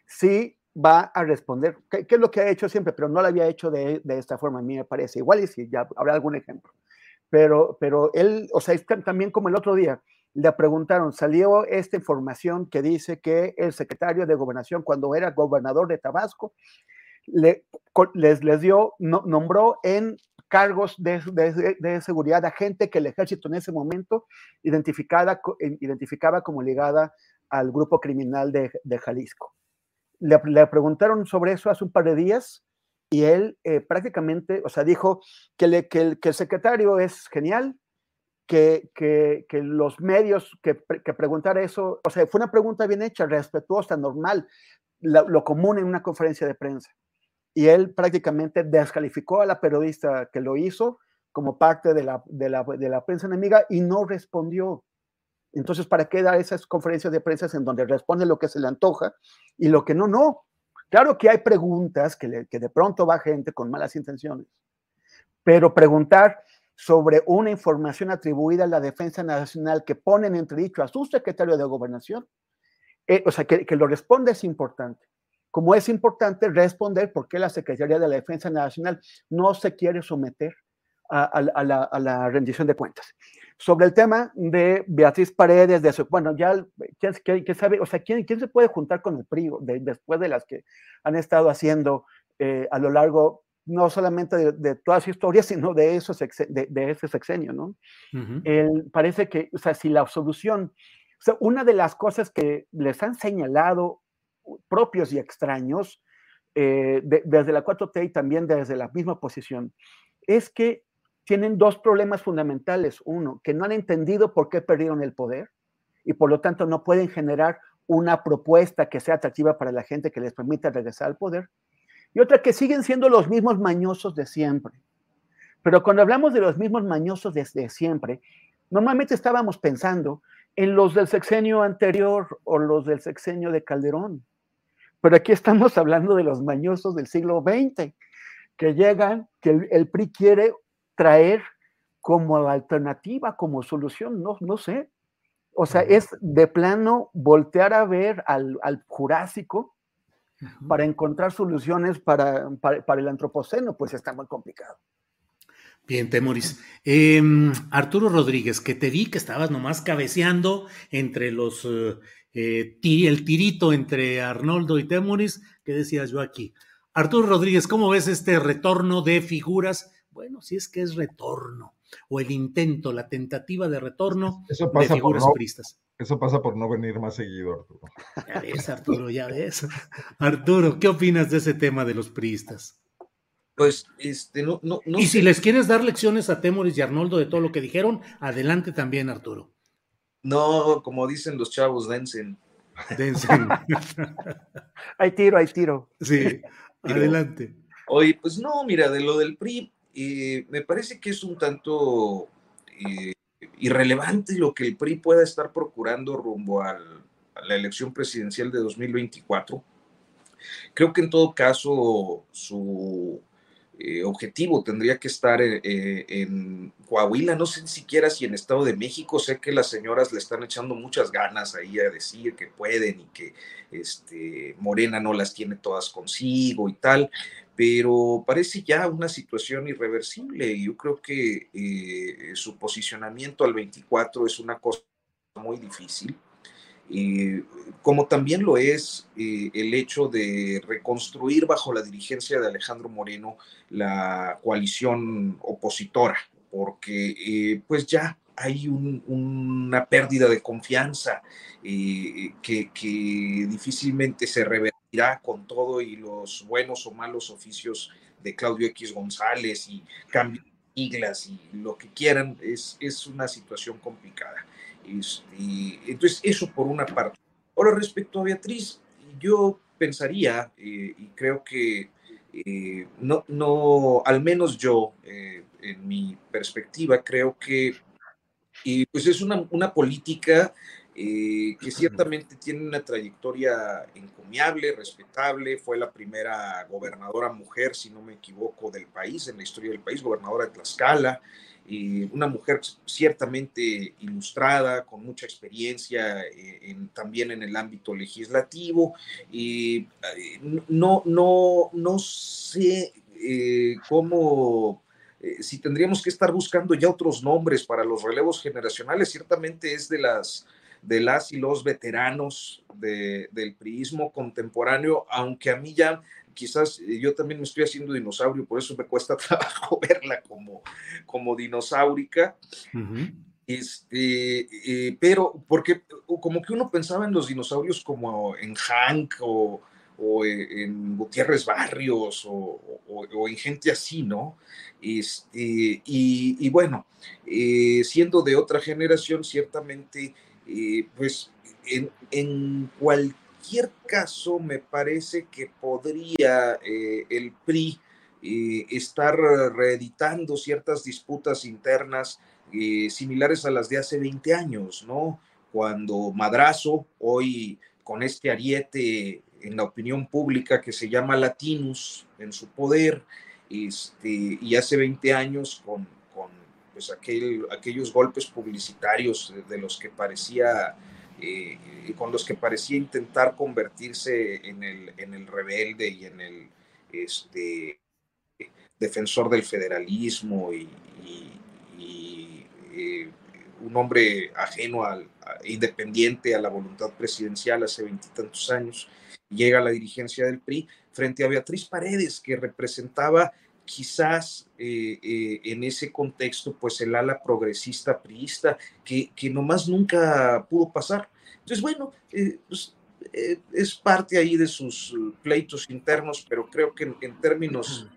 si va a responder? ¿Qué, es lo que ha hecho siempre? Pero no lo había hecho de, esta forma, a mí me parece. Igual y si ya habrá algún ejemplo. Pero, pero él, o sea, es también como el otro día, le preguntaron, salió esta información que dice que el secretario de gobernación, cuando era gobernador de Tabasco, le, les, les dio, nombró en cargos de, seguridad a gente que el ejército en ese momento identificada, identificaba como ligada al grupo criminal de, Jalisco. Le, preguntaron sobre eso hace un par de días y él eh, prácticamente, o sea, dijo que, le, que, el, que el secretario es genial, que, que, que, los medios que, que preguntar eso, o sea, fue una pregunta bien hecha, respetuosa, normal, lo común en una conferencia de prensa y él prácticamente descalificó a la periodista que lo hizo como parte de la, de la, de la prensa enemiga y no respondió. Entonces, ¿para qué dar esas conferencias de prensa en donde responde lo que se le antoja y lo que no, no? Claro que hay preguntas que, que de pronto va gente con malas intenciones, pero preguntar sobre una información atribuida a la defensa nacional que pone en entredicho a su secretario de gobernación, eh, o sea, que, que lo responde es importante como es importante responder por qué la Secretaría de la Defensa Nacional no se quiere someter a, la, rendición de cuentas. Sobre el tema de Beatriz Paredes, de bueno, ya, ¿quién, sabe? O sea, ¿quién, ¿quién, se puede juntar con el PRI después de las que han estado haciendo eh, a lo largo, no solamente de, toda su historia, sino de, esos, de, ese sexenio, ¿no? parece que, o sea, si la solución, o sea, una de las cosas que les han señalado propios y extraños, eh, desde la 4T y también desde la misma posición, es que tienen dos problemas fundamentales. Uno, que no han entendido por qué perdieron el poder y por lo tanto no pueden generar una propuesta que sea atractiva para la gente que les permita regresar al poder. Y otra, que siguen siendo los mismos mañosos de siempre. Pero cuando hablamos de los mismos mañosos desde siempre, normalmente estábamos pensando en los del sexenio anterior o los del sexenio de Calderón. Pero aquí estamos hablando de los mañosos del siglo XX, que llegan, que el, PRI quiere traer como alternativa, como solución, no, no sé. O sea, es de plano voltear a ver al, Jurásico para encontrar soluciones para, para, el antropoceno, pues está muy complicado. Bien, Temoris. Em, Arturo Rodríguez, que te vi que estabas nomás cabeceando entre los eh, eh, el tirito entre Arnoldo y Temuris, que decías yo aquí. Arturo Rodríguez, ¿cómo ves este retorno de figuras? Bueno, si es que es retorno, o el intento, la tentativa de retorno de figuras pristas. Eso pasa por no venir más seguido, Arturo. Ya ves, Arturo, ya ves. Arturo, ¿qué opinas de ese tema de los priistas? Pues, este, no, no, no Y si les quieres dar lecciones a Temoris y Arnoldo de todo lo que dijeron, adelante también, Arturo. No, como dicen los chavos, densen. Densen. hay tiro, hay tiro. Sí, adelante. Oye, pues no, mira, de lo del PRI, eh, me parece que es un tanto eh, irrelevante lo que el PRI pueda estar procurando rumbo a la elección presidencial de 2024. Creo que en todo caso su eh, objetivo tendría que estar eh, eh, en Coahuila, no sé ni siquiera si en Estado de México, sé que las señoras le están echando muchas ganas ahí a decir que pueden y que este, Morena no las tiene todas consigo y tal, pero parece ya una situación irreversible. Yo creo que su posicionamiento al 24 es una cosa muy difícil. Eh, como también lo es eh, el hecho de reconstruir bajo la dirigencia de Alejandro Moreno la coalición opositora, porque eh, pues ya hay una pérdida de confianza que, que, difícilmente se revertirá con todo y los buenos o malos oficios de Claudio X González y cambio de siglas y lo que quieran, es, es una situación complicada. Este, entonces, eso por una parte. Ahora, respecto a Beatriz, yo pensaría, eh, y creo que eh, no, no, al menos yo, eh, en mi perspectiva, creo que pues es una, una política que ciertamente tiene una trayectoria encomiable, respetable, fue la primera gobernadora mujer, si no me equivoco, del país, en la historia del país, gobernadora de Tlaxcala, una mujer ciertamente ilustrada, con mucha experiencia eh, también en el ámbito legislativo. y eh, no, no, no sé eh, cómo, si tendríamos que estar buscando ya otros nombres para los relevos generacionales, ciertamente es de las de las y los veteranos del priismo contemporáneo, aunque a mí ya quizás eh, yo también me estoy haciendo dinosaurio, por eso me cuesta trabajo verla como, como dinosaurica. Este, eh, pero porque como que uno pensaba en los dinosaurios como en Hank o, o en Gutiérrez Barrios o, o, en gente así, ¿no? Este, y, y bueno, eh, siendo de otra generación, ciertamente, pues en, en cualquier caso, me parece que podría eh, el PRI eh, estar reeditando ciertas disputas internas eh, similares a las de hace 20 años, ¿no? Cuando Madrazo, hoy con este ariete en la opinión pública que se llama Latinus en su poder, este, y hace 20 años con pues aquel, aquellos golpes publicitarios de los que parecía eh, con los que parecía intentar convertirse en el, en el rebelde y en el este, defensor del federalismo y, eh, un hombre ajeno al independiente a la voluntad presidencial hace veintitantos años, llega a la dirigencia del PRI frente a Beatriz Paredes, que representaba quizás eh, en ese contexto, pues el ala progresista priista, que, que nomás nunca pudo pasar. Entonces, bueno, eh, pues, eh, es parte ahí de sus pleitos internos, pero creo que en, términos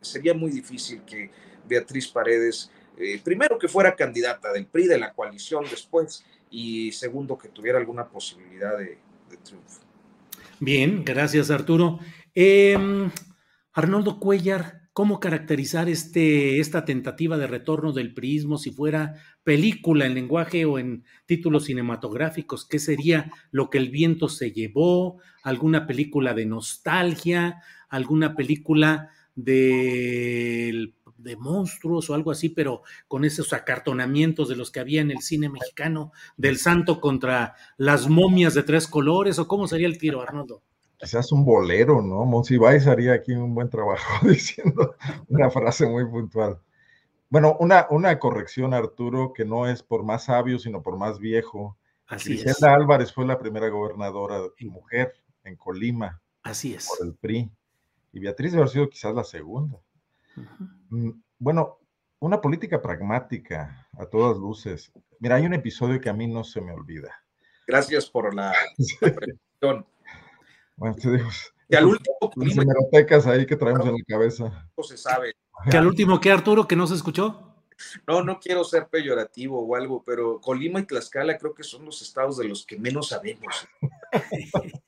sería muy difícil que Beatriz Paredes, eh, primero que fuera candidata del PRI, de la coalición después, y segundo que tuviera alguna posibilidad de, triunfo. Bien, gracias Arturo. Em, Arnoldo Cuellar, ¿Cómo caracterizar este, esta tentativa de retorno del priismo si fuera película en lenguaje o en títulos cinematográficos? ¿Qué sería lo que el viento se llevó? ¿Alguna película de nostalgia? ¿Alguna película de, de monstruos o algo así, pero con esos acartonamientos de los que había en el cine mexicano del santo contra las momias de tres colores? ¿O cómo sería el tiro, Arnoldo? Quizás un bolero, ¿no? Monsiváis haría aquí un buen trabajo diciendo una frase muy puntual. Bueno, una, una corrección, Arturo, que no es por más sabio, sino por más viejo. Así Griselda Álvarez fue la primera gobernadora mujer en Colima. Así es. Por el PRI. Y Beatriz debe haber sido quizás la segunda. Mm, bueno, una política pragmática, a todas luces. Mira, hay un episodio que a mí no se me olvida. Gracias por la, la bueno, te digo, que al último ahí que traemos en la cabeza. No se sabe. Que al último, ¿qué Arturo? ¿Que no se escuchó? No, no quiero ser peyorativo o algo, pero Colima y Tlaxcala creo que son los estados de los que menos sabemos.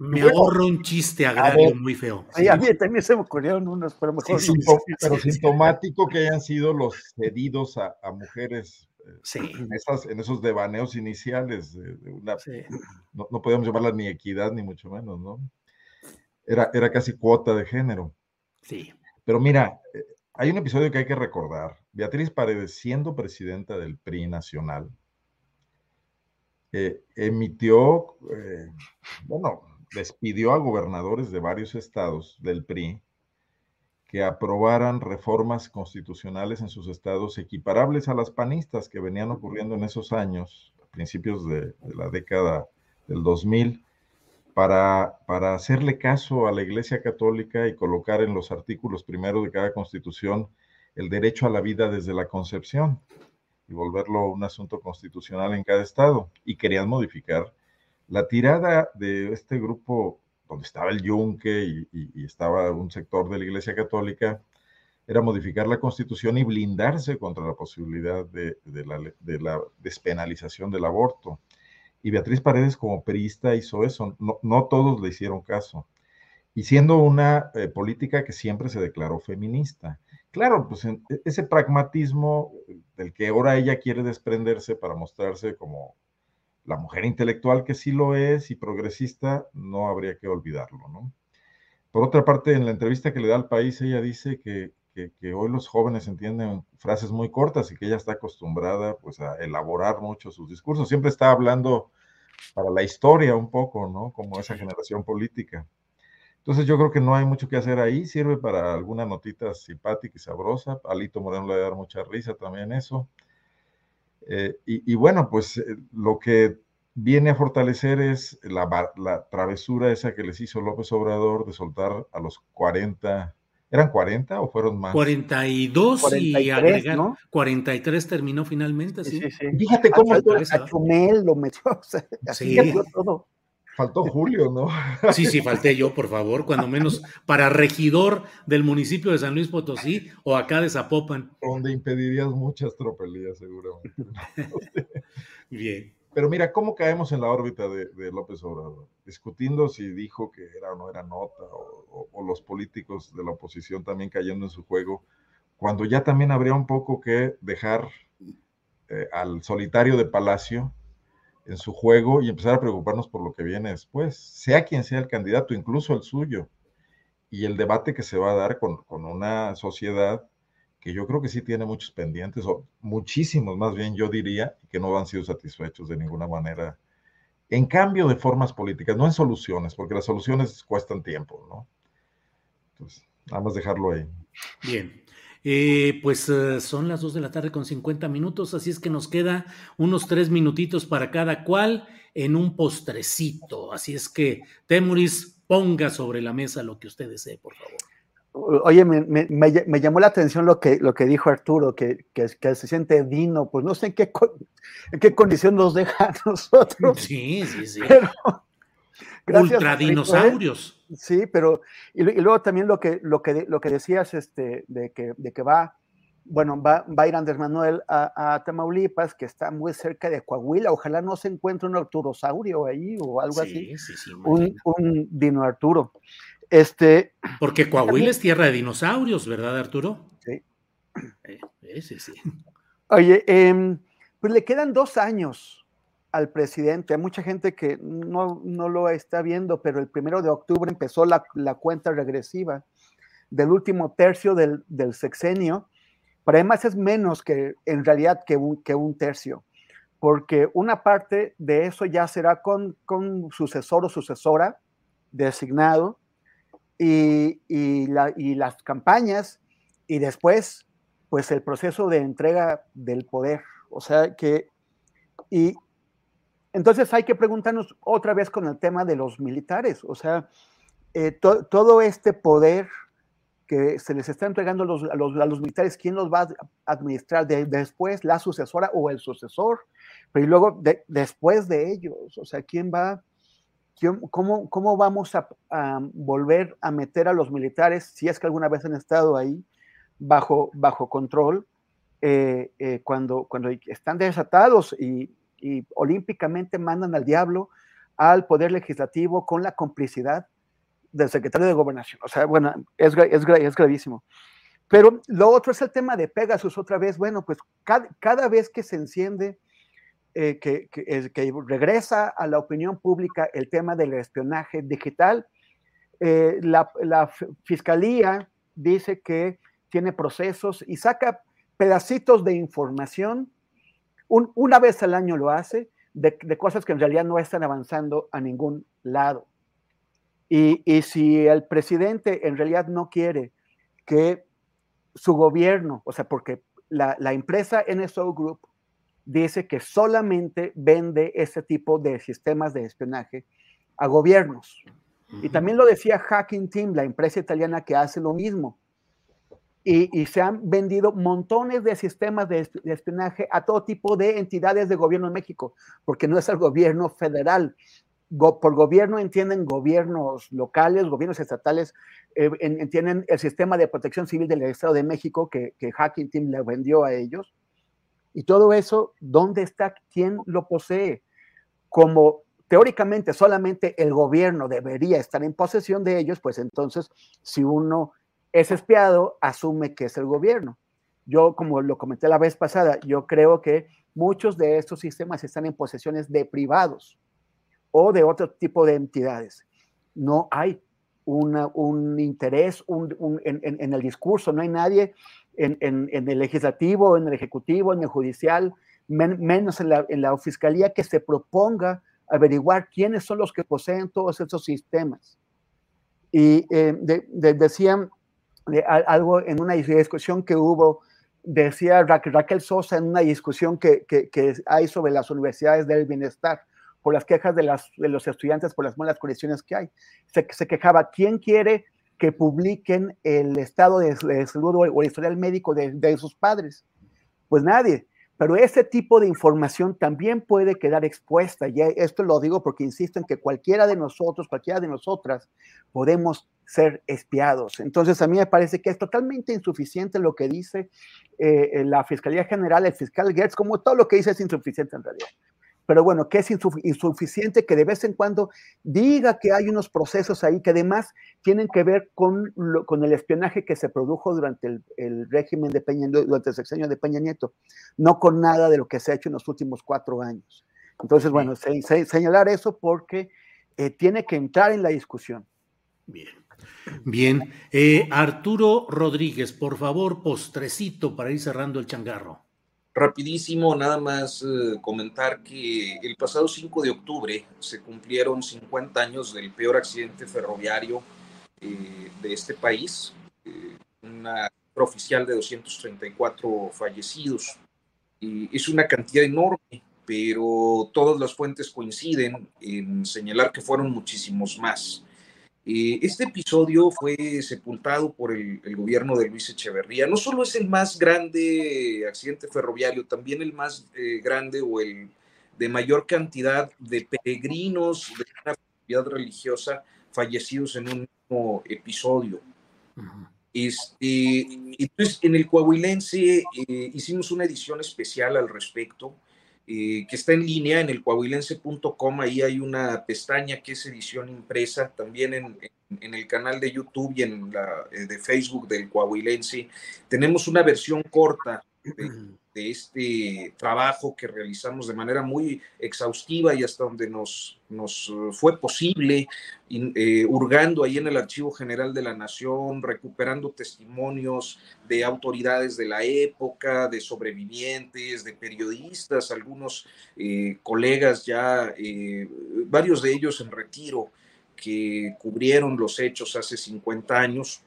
me ahorro un chiste agrario muy feo. a mí también se me ocurrieron unos, pero mejor. pero sintomático que hayan sido los cedidos a, a mujeres Sí. En, en esos devaneos iniciales, de, una, no, no, podíamos llamarla ni equidad, ni mucho menos, ¿no? Era, era casi cuota de género. Sí. Pero mira, eh, hay un episodio que hay que recordar. Beatriz Paredes, siendo presidenta del PRI nacional, eh, emitió, eh, bueno, despidió a gobernadores de varios estados del PRI que aprobaran reformas constitucionales en sus estados equiparables a las panistas que venían ocurriendo en esos años, a principios de, la década del 2000, para, para hacerle caso a la Iglesia Católica y colocar en los artículos primeros de cada constitución el derecho a la vida desde la concepción y volverlo un asunto constitucional en cada estado. Y querían modificar la tirada de este grupo donde estaba el yunque y, estaba un sector de la Iglesia Católica, era modificar la constitución y blindarse contra la posibilidad de, la, despenalización del aborto. Y Beatriz Paredes como perista hizo eso, no, todos le hicieron caso. Y siendo una eh, política que siempre se declaró feminista. Claro, pues e, ese pragmatismo del que ahora ella quiere desprenderse para mostrarse como la mujer intelectual que sí lo es y progresista, no habría que olvidarlo, ¿no? Por otra parte, en la entrevista que le da al país, ella dice que, hoy los jóvenes entienden frases muy cortas y que ella está acostumbrada pues a elaborar mucho sus discursos. Siempre está hablando para la historia un poco, ¿no? Como esa generación política. Entonces yo creo que no hay mucho que hacer ahí, sirve para alguna notita simpática y sabrosa. Alito Moreno le va a dar mucha risa también eso. Eh, y, bueno, pues eh, lo que viene a fortalecer es la, la, travesura esa que les hizo López Obrador de soltar a los 40, ¿eran 40 o fueron más? 42 y agregar, ¿no? 43 terminó finalmente, sí. Fíjate cómo a, Chumel lo metió, o sea, así todo. Faltó Julio, ¿no? Sí, sí, falté yo, por favor, cuando menos para regidor del municipio de San Luis Potosí o acá de Zapopan. Donde impedirías muchas tropelías, seguramente. Bien. Pero mira, ¿cómo caemos en la órbita de, López Obrador? Discutiendo si dijo que era o no era nota, o, los políticos de la oposición también cayendo en su juego, cuando ya también habría un poco que dejar eh, al solitario de Palacio en su juego y empezar a preocuparnos por lo que viene después, sea quien sea el candidato, incluso el suyo, y el debate que se va a dar con, una sociedad que yo creo que sí tiene muchos pendientes, o muchísimos más bien yo diría, que no han sido satisfechos de ninguna manera, en cambio de formas políticas, no en soluciones, porque las soluciones cuestan tiempo, ¿no? Entonces, nada más dejarlo ahí. Bien. Eh, pues eh, son las 2 de la tarde con 50 minutos, así es que nos queda unos tres minutitos para cada cual en un postrecito. Así es que, Temuris, ponga sobre la mesa lo que usted desee, por favor. Oye, me, llamó la atención lo que, lo que dijo Arturo, que, que, se siente Dino, pues no sé en qué, en qué condición nos deja a nosotros. Sí, sí, sí. Pero, Ultradinosaurios. Sí, pero y, luego también lo que, lo que, lo que decías este, de, que, de que va, bueno, va, va a ir Andrés Manuel a, Tamaulipas, que está muy cerca de Coahuila. Ojalá no se encuentre un Arturosaurio ahí o algo así. Sí, sí, un, un dino Arturo. Este, Porque Coahuila es tierra de dinosaurios, ¿verdad, Arturo? Sí. Eh, sí, sí. Oye, em, pues le quedan dos años al presidente. Hay mucha gente que no, lo está viendo, pero el primero de octubre empezó la, cuenta regresiva del último tercio del, sexenio, pero además es menos que en realidad que un, que un tercio, porque una parte de eso ya será con, con sucesor o sucesora designado y, y, y las campañas y después pues el proceso de entrega del poder. O sea que, y, entonces hay que preguntarnos otra vez con el tema de los militares, o sea, eh, todo este poder que se les está entregando a los, militares, ¿quién los va a administrar después? ¿La sucesora o el sucesor? Pero y luego después de ellos, o sea, ¿quién va? cómo, ¿Cómo vamos a, volver a meter a los militares, si es que alguna vez han estado ahí, bajo, bajo control, eh, eh, cuando, cuando están desatados y, y olímpicamente mandan al diablo al Poder Legislativo con la complicidad del secretario de Gobernación. O sea, bueno, es, es, gravísimo. Pero lo otro es el tema de Pegasus otra vez. Bueno, pues cada, vez que se enciende, eh, que, que, regresa a la opinión pública el tema del espionaje digital, eh, la, la, fiscalía dice que tiene procesos y saca pedacitos de información una vez al año lo hace, de, cosas que en realidad no están avanzando a ningún lado. Y, si el presidente en realidad no quiere que su gobierno, o sea, porque la, empresa NSO Group dice que solamente vende ese tipo de sistemas de espionaje a gobiernos. Y también lo decía Hacking Team, la empresa italiana que hace lo mismo y, se han vendido montones de sistemas de, espionaje a todo tipo de entidades de gobierno en México, porque no es el gobierno federal por gobierno entienden gobiernos locales, gobiernos estatales, eh, entienden el sistema de protección civil del Estado de México que, que Hacking Team le vendió a ellos. Y todo eso, ¿dónde está? ¿Quién lo posee? Como teóricamente solamente el gobierno debería estar en posesión de ellos, pues entonces si uno es espiado, asume que es el gobierno. Yo, como lo comenté la vez pasada, yo creo que muchos de estos sistemas están en posesiones de privados o de otro tipo de entidades. No hay un interés en, el discurso, no hay nadie en, el legislativo, en el ejecutivo, en el judicial, menos en la, fiscalía que se proponga averiguar quiénes son los que poseen todos esos sistemas. Y eh, decían algo en una discusión que hubo, decía Raquel Sosa en una discusión que, que hay sobre las universidades del bienestar por las quejas de, las, de los estudiantes por las malas condiciones que hay. Se, se quejaba, ¿quién quiere que publiquen el estado de, salud o el historial médico de, de, sus padres? Pues nadie. Pero ese tipo de información también puede quedar expuesta. Y esto lo digo porque insisto en que cualquiera de nosotros, cualquiera de nosotras, podemos ser espiados. Entonces, a mí me parece que es totalmente insuficiente lo que dice eh, la Fiscalía General, el fiscal Gertz, como todo lo que dice es insuficiente en realidad pero bueno, que es insuficiente que de vez en cuando diga que hay unos procesos ahí que además tienen que ver con, con el espionaje que se produjo durante el, régimen de Peña, durante el sexenio de Peña Nieto, no con nada de lo que se ha hecho en los últimos cuatro años. Entonces, bueno, señalar eso porque eh, tiene que entrar en la discusión. Bien. Bien. Eh, Arturo Rodríguez, por favor, postrecito para ir cerrando el changarro. Rapidísimo, nada más eh, comentar que el pasado 5 de octubre se cumplieron 50 años del peor accidente ferroviario eh, de este país, eh, una oficial de 234 fallecidos. es una cantidad enorme, pero todas las fuentes coinciden en señalar que fueron muchísimos más. Eh, este episodio fue sepultado por el, gobierno de Luis Echeverría. No solo es el más grande accidente ferroviario, también el más eh, grande o el de mayor cantidad de peregrinos de una actividad religiosa fallecidos en un mismo episodio. este, entonces, en el Coahuilense eh, hicimos una edición especial al respecto. Eh, que está en línea en el coahuilense.com. Ahí hay una pestaña que es edición impresa, también en, en, el canal de YouTube y en la eh, de Facebook del Coahuilense. Tenemos una versión corta de este trabajo que realizamos de manera muy exhaustiva y hasta donde nos, nos uh, fue posible, eh, hurgando ahí en el Archivo General de la Nación, recuperando testimonios de autoridades de la época, de sobrevivientes, de periodistas, algunos eh, colegas ya, eh, varios de ellos en retiro, que cubrieron los hechos hace 50 años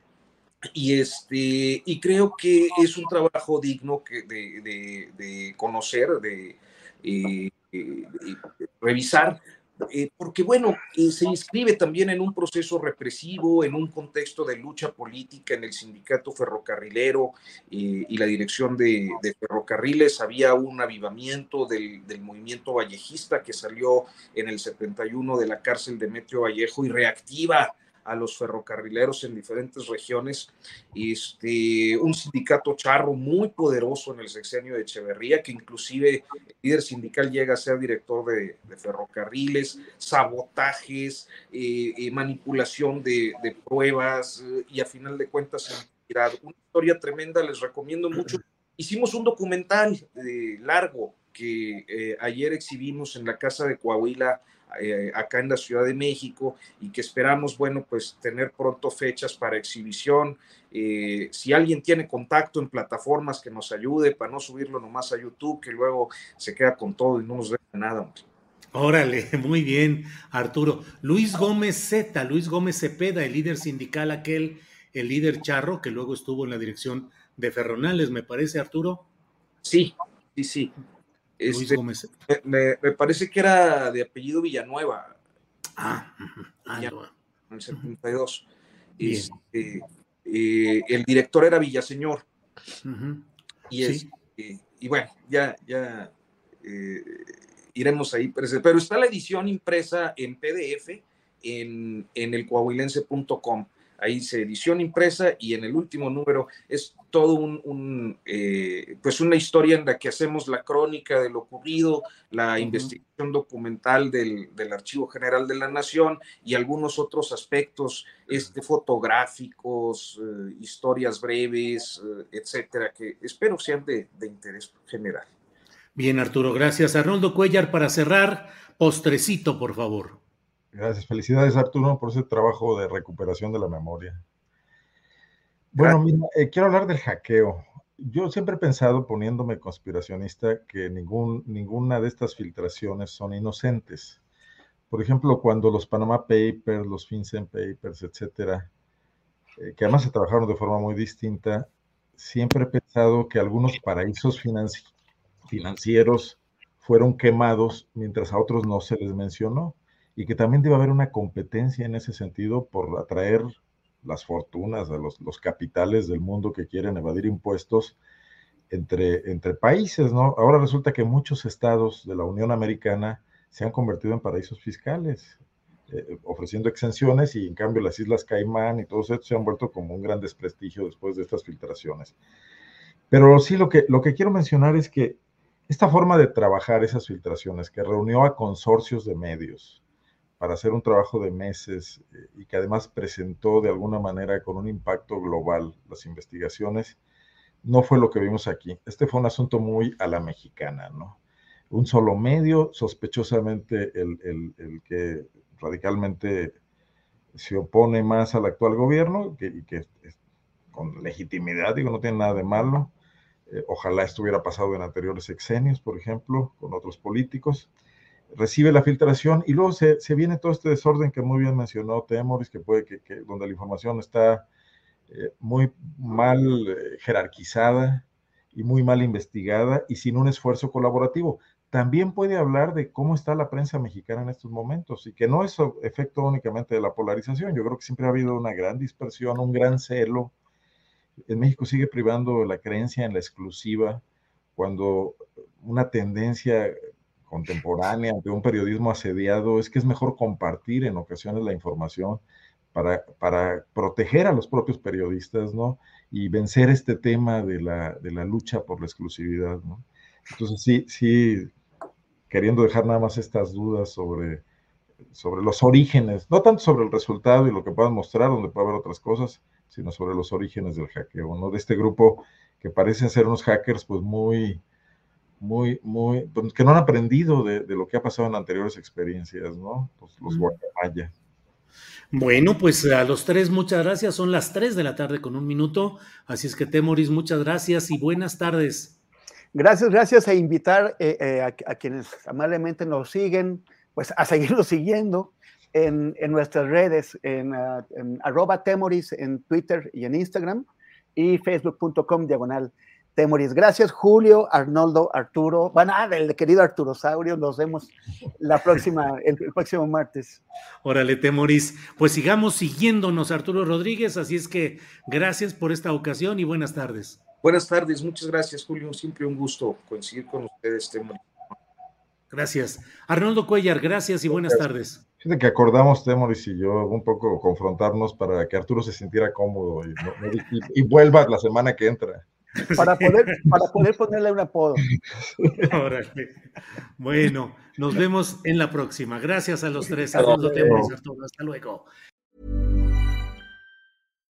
y, este, y creo que es un trabajo digno que de, conocer, de, eh, eh, revisar, eh, porque bueno, se inscribe también en un proceso represivo, en un contexto de lucha política en el sindicato ferrocarrilero y la dirección de, ferrocarriles. Había un avivamiento del, del, movimiento vallejista que salió en el 71 de la cárcel de Metro Vallejo y reactiva a los ferrocarrileros en diferentes regiones. Este, un sindicato charro muy poderoso en el sexenio de Echeverría, que inclusive el líder sindical llega a ser director de, ferrocarriles, sabotajes, eh, eh, manipulación de, pruebas eh, y a final de cuentas una historia tremenda, les recomiendo mucho. Hicimos un documental largo que ayer exhibimos en la Casa de Coahuila eh, acá en la Ciudad de México y que esperamos, bueno, pues tener pronto fechas para exhibición. Eh, si alguien tiene contacto en plataformas que nos ayude para no subirlo nomás a YouTube, que luego se queda con todo y no nos ve nada. Órale, muy bien, Arturo. Luis Gómez Z, Luis Gómez Cepeda, el líder sindical aquel, el líder charro, que luego estuvo en la dirección de Ferronales, me parece, Arturo. Sí, sí, sí. Este, me, parece que era de apellido Villanueva. Ah, ah en el 72. Este, eh, el director era Villaseñor. y, y bueno, ya, ya. Eh, iremos ahí. Pero está la edición impresa en PDF en, en el coahuilense.com. Ahí dice edición impresa y en el último número es todo un, eh, pues una historia en la que hacemos la crónica de lo ocurrido, la investigación documental del, Archivo General de la Nación y algunos otros aspectos este, fotográficos, eh, historias breves, eh, etcétera, que espero sean de, de interés general. Bien, Arturo, gracias. Arnoldo Cuellar, para cerrar, postrecito, por favor. Gracias, felicidades Arturo por ese trabajo de recuperación de la memoria. Bueno, mira, eh, quiero hablar del hackeo. Yo siempre he pensado, poniéndome conspiracionista, que ningún, ninguna de estas filtraciones son inocentes. Por ejemplo, cuando los Panama Papers, los FinCEN Papers, etcétera, eh, que además se trabajaron de forma muy distinta, siempre he pensado que algunos paraísos financieros fueron quemados mientras a otros no se les mencionó y que también debe haber una competencia en ese sentido por atraer las fortunas, los, los capitales del mundo que quieren evadir impuestos entre, entre países, ¿no? Ahora resulta que muchos estados de la Unión Americana se han convertido en paraísos fiscales, eh, ofreciendo exenciones y en cambio las Islas Caimán y todos estos se han vuelto como un gran desprestigio después de estas filtraciones. Pero sí, lo que, lo que quiero mencionar es que esta forma de trabajar esas filtraciones, que reunió a consorcios de medios, para hacer un trabajo de meses eh, y que además presentó de alguna manera con un impacto global las investigaciones, no fue lo que vimos aquí. Este fue un asunto muy a la mexicana, ¿no? Un solo medio, sospechosamente el, el, que radicalmente se opone más al actual gobierno que, y que con legitimidad, digo, no tiene nada de malo. Eh, ojalá estuviera pasado en anteriores sexenios, por ejemplo, con otros políticos recibe la filtración y luego se, viene todo este desorden que muy bien mencionó Temoris, que puede que, donde la información está eh, muy mal eh, jerarquizada y muy mal investigada y sin un esfuerzo colaborativo. También puede hablar de cómo está la prensa mexicana en estos momentos y que no es efecto únicamente de la polarización. Yo creo que siempre ha habido una gran dispersión, un gran celo. En México sigue privando la creencia en la exclusiva cuando una tendencia contemporánea, ante un periodismo asediado, es que es mejor compartir en ocasiones la información para, para proteger a los propios periodistas, ¿no? Y vencer este tema de la, de la lucha por la exclusividad, ¿no? Entonces, sí, sí, queriendo dejar nada más estas dudas sobre, sobre los orígenes, no tanto sobre el resultado y lo que puedan mostrar, donde puede haber otras cosas, sino sobre los orígenes del hackeo, ¿no? De este grupo que parecen ser unos hackers, pues muy, muy, muy, pues, que no han aprendido de, lo que ha pasado en anteriores experiencias, ¿no? Los, los Guacamaya. Bueno, pues a los tres, muchas gracias. Son las tres de la tarde con un minuto. Así es que, Temoris, muchas gracias y buenas tardes. Gracias, gracias a invitar eh, eh, a, quienes amablemente nos siguen, pues a seguirnos siguiendo en, nuestras redes, en, uh, en, arroba Temoris en Twitter y en Instagram y facebook.com diagonal Temoris. Gracias, Julio, Arnoldo, Arturo. Bueno, ah, el querido Arturo Saurio. Nos vemos la próxima, el, próximo martes. Órale, Temoris. Pues sigamos siguiéndonos, Arturo Rodríguez. Así es que gracias por esta ocasión y buenas tardes. Buenas tardes, muchas gracias, Julio. Siempre un gusto coincidir con ustedes, Temoris. Gracias. Arnoldo Cuellar, gracias y buenas tardes. Fíjate que acordamos, Temoris y yo, un poco confrontarnos para que Arturo se sintiera cómodo y vuelva la semana que entra para poder, para poder ponerle un apodo. Bueno, nos vemos en la próxima. Gracias a los tres. Hasta luego.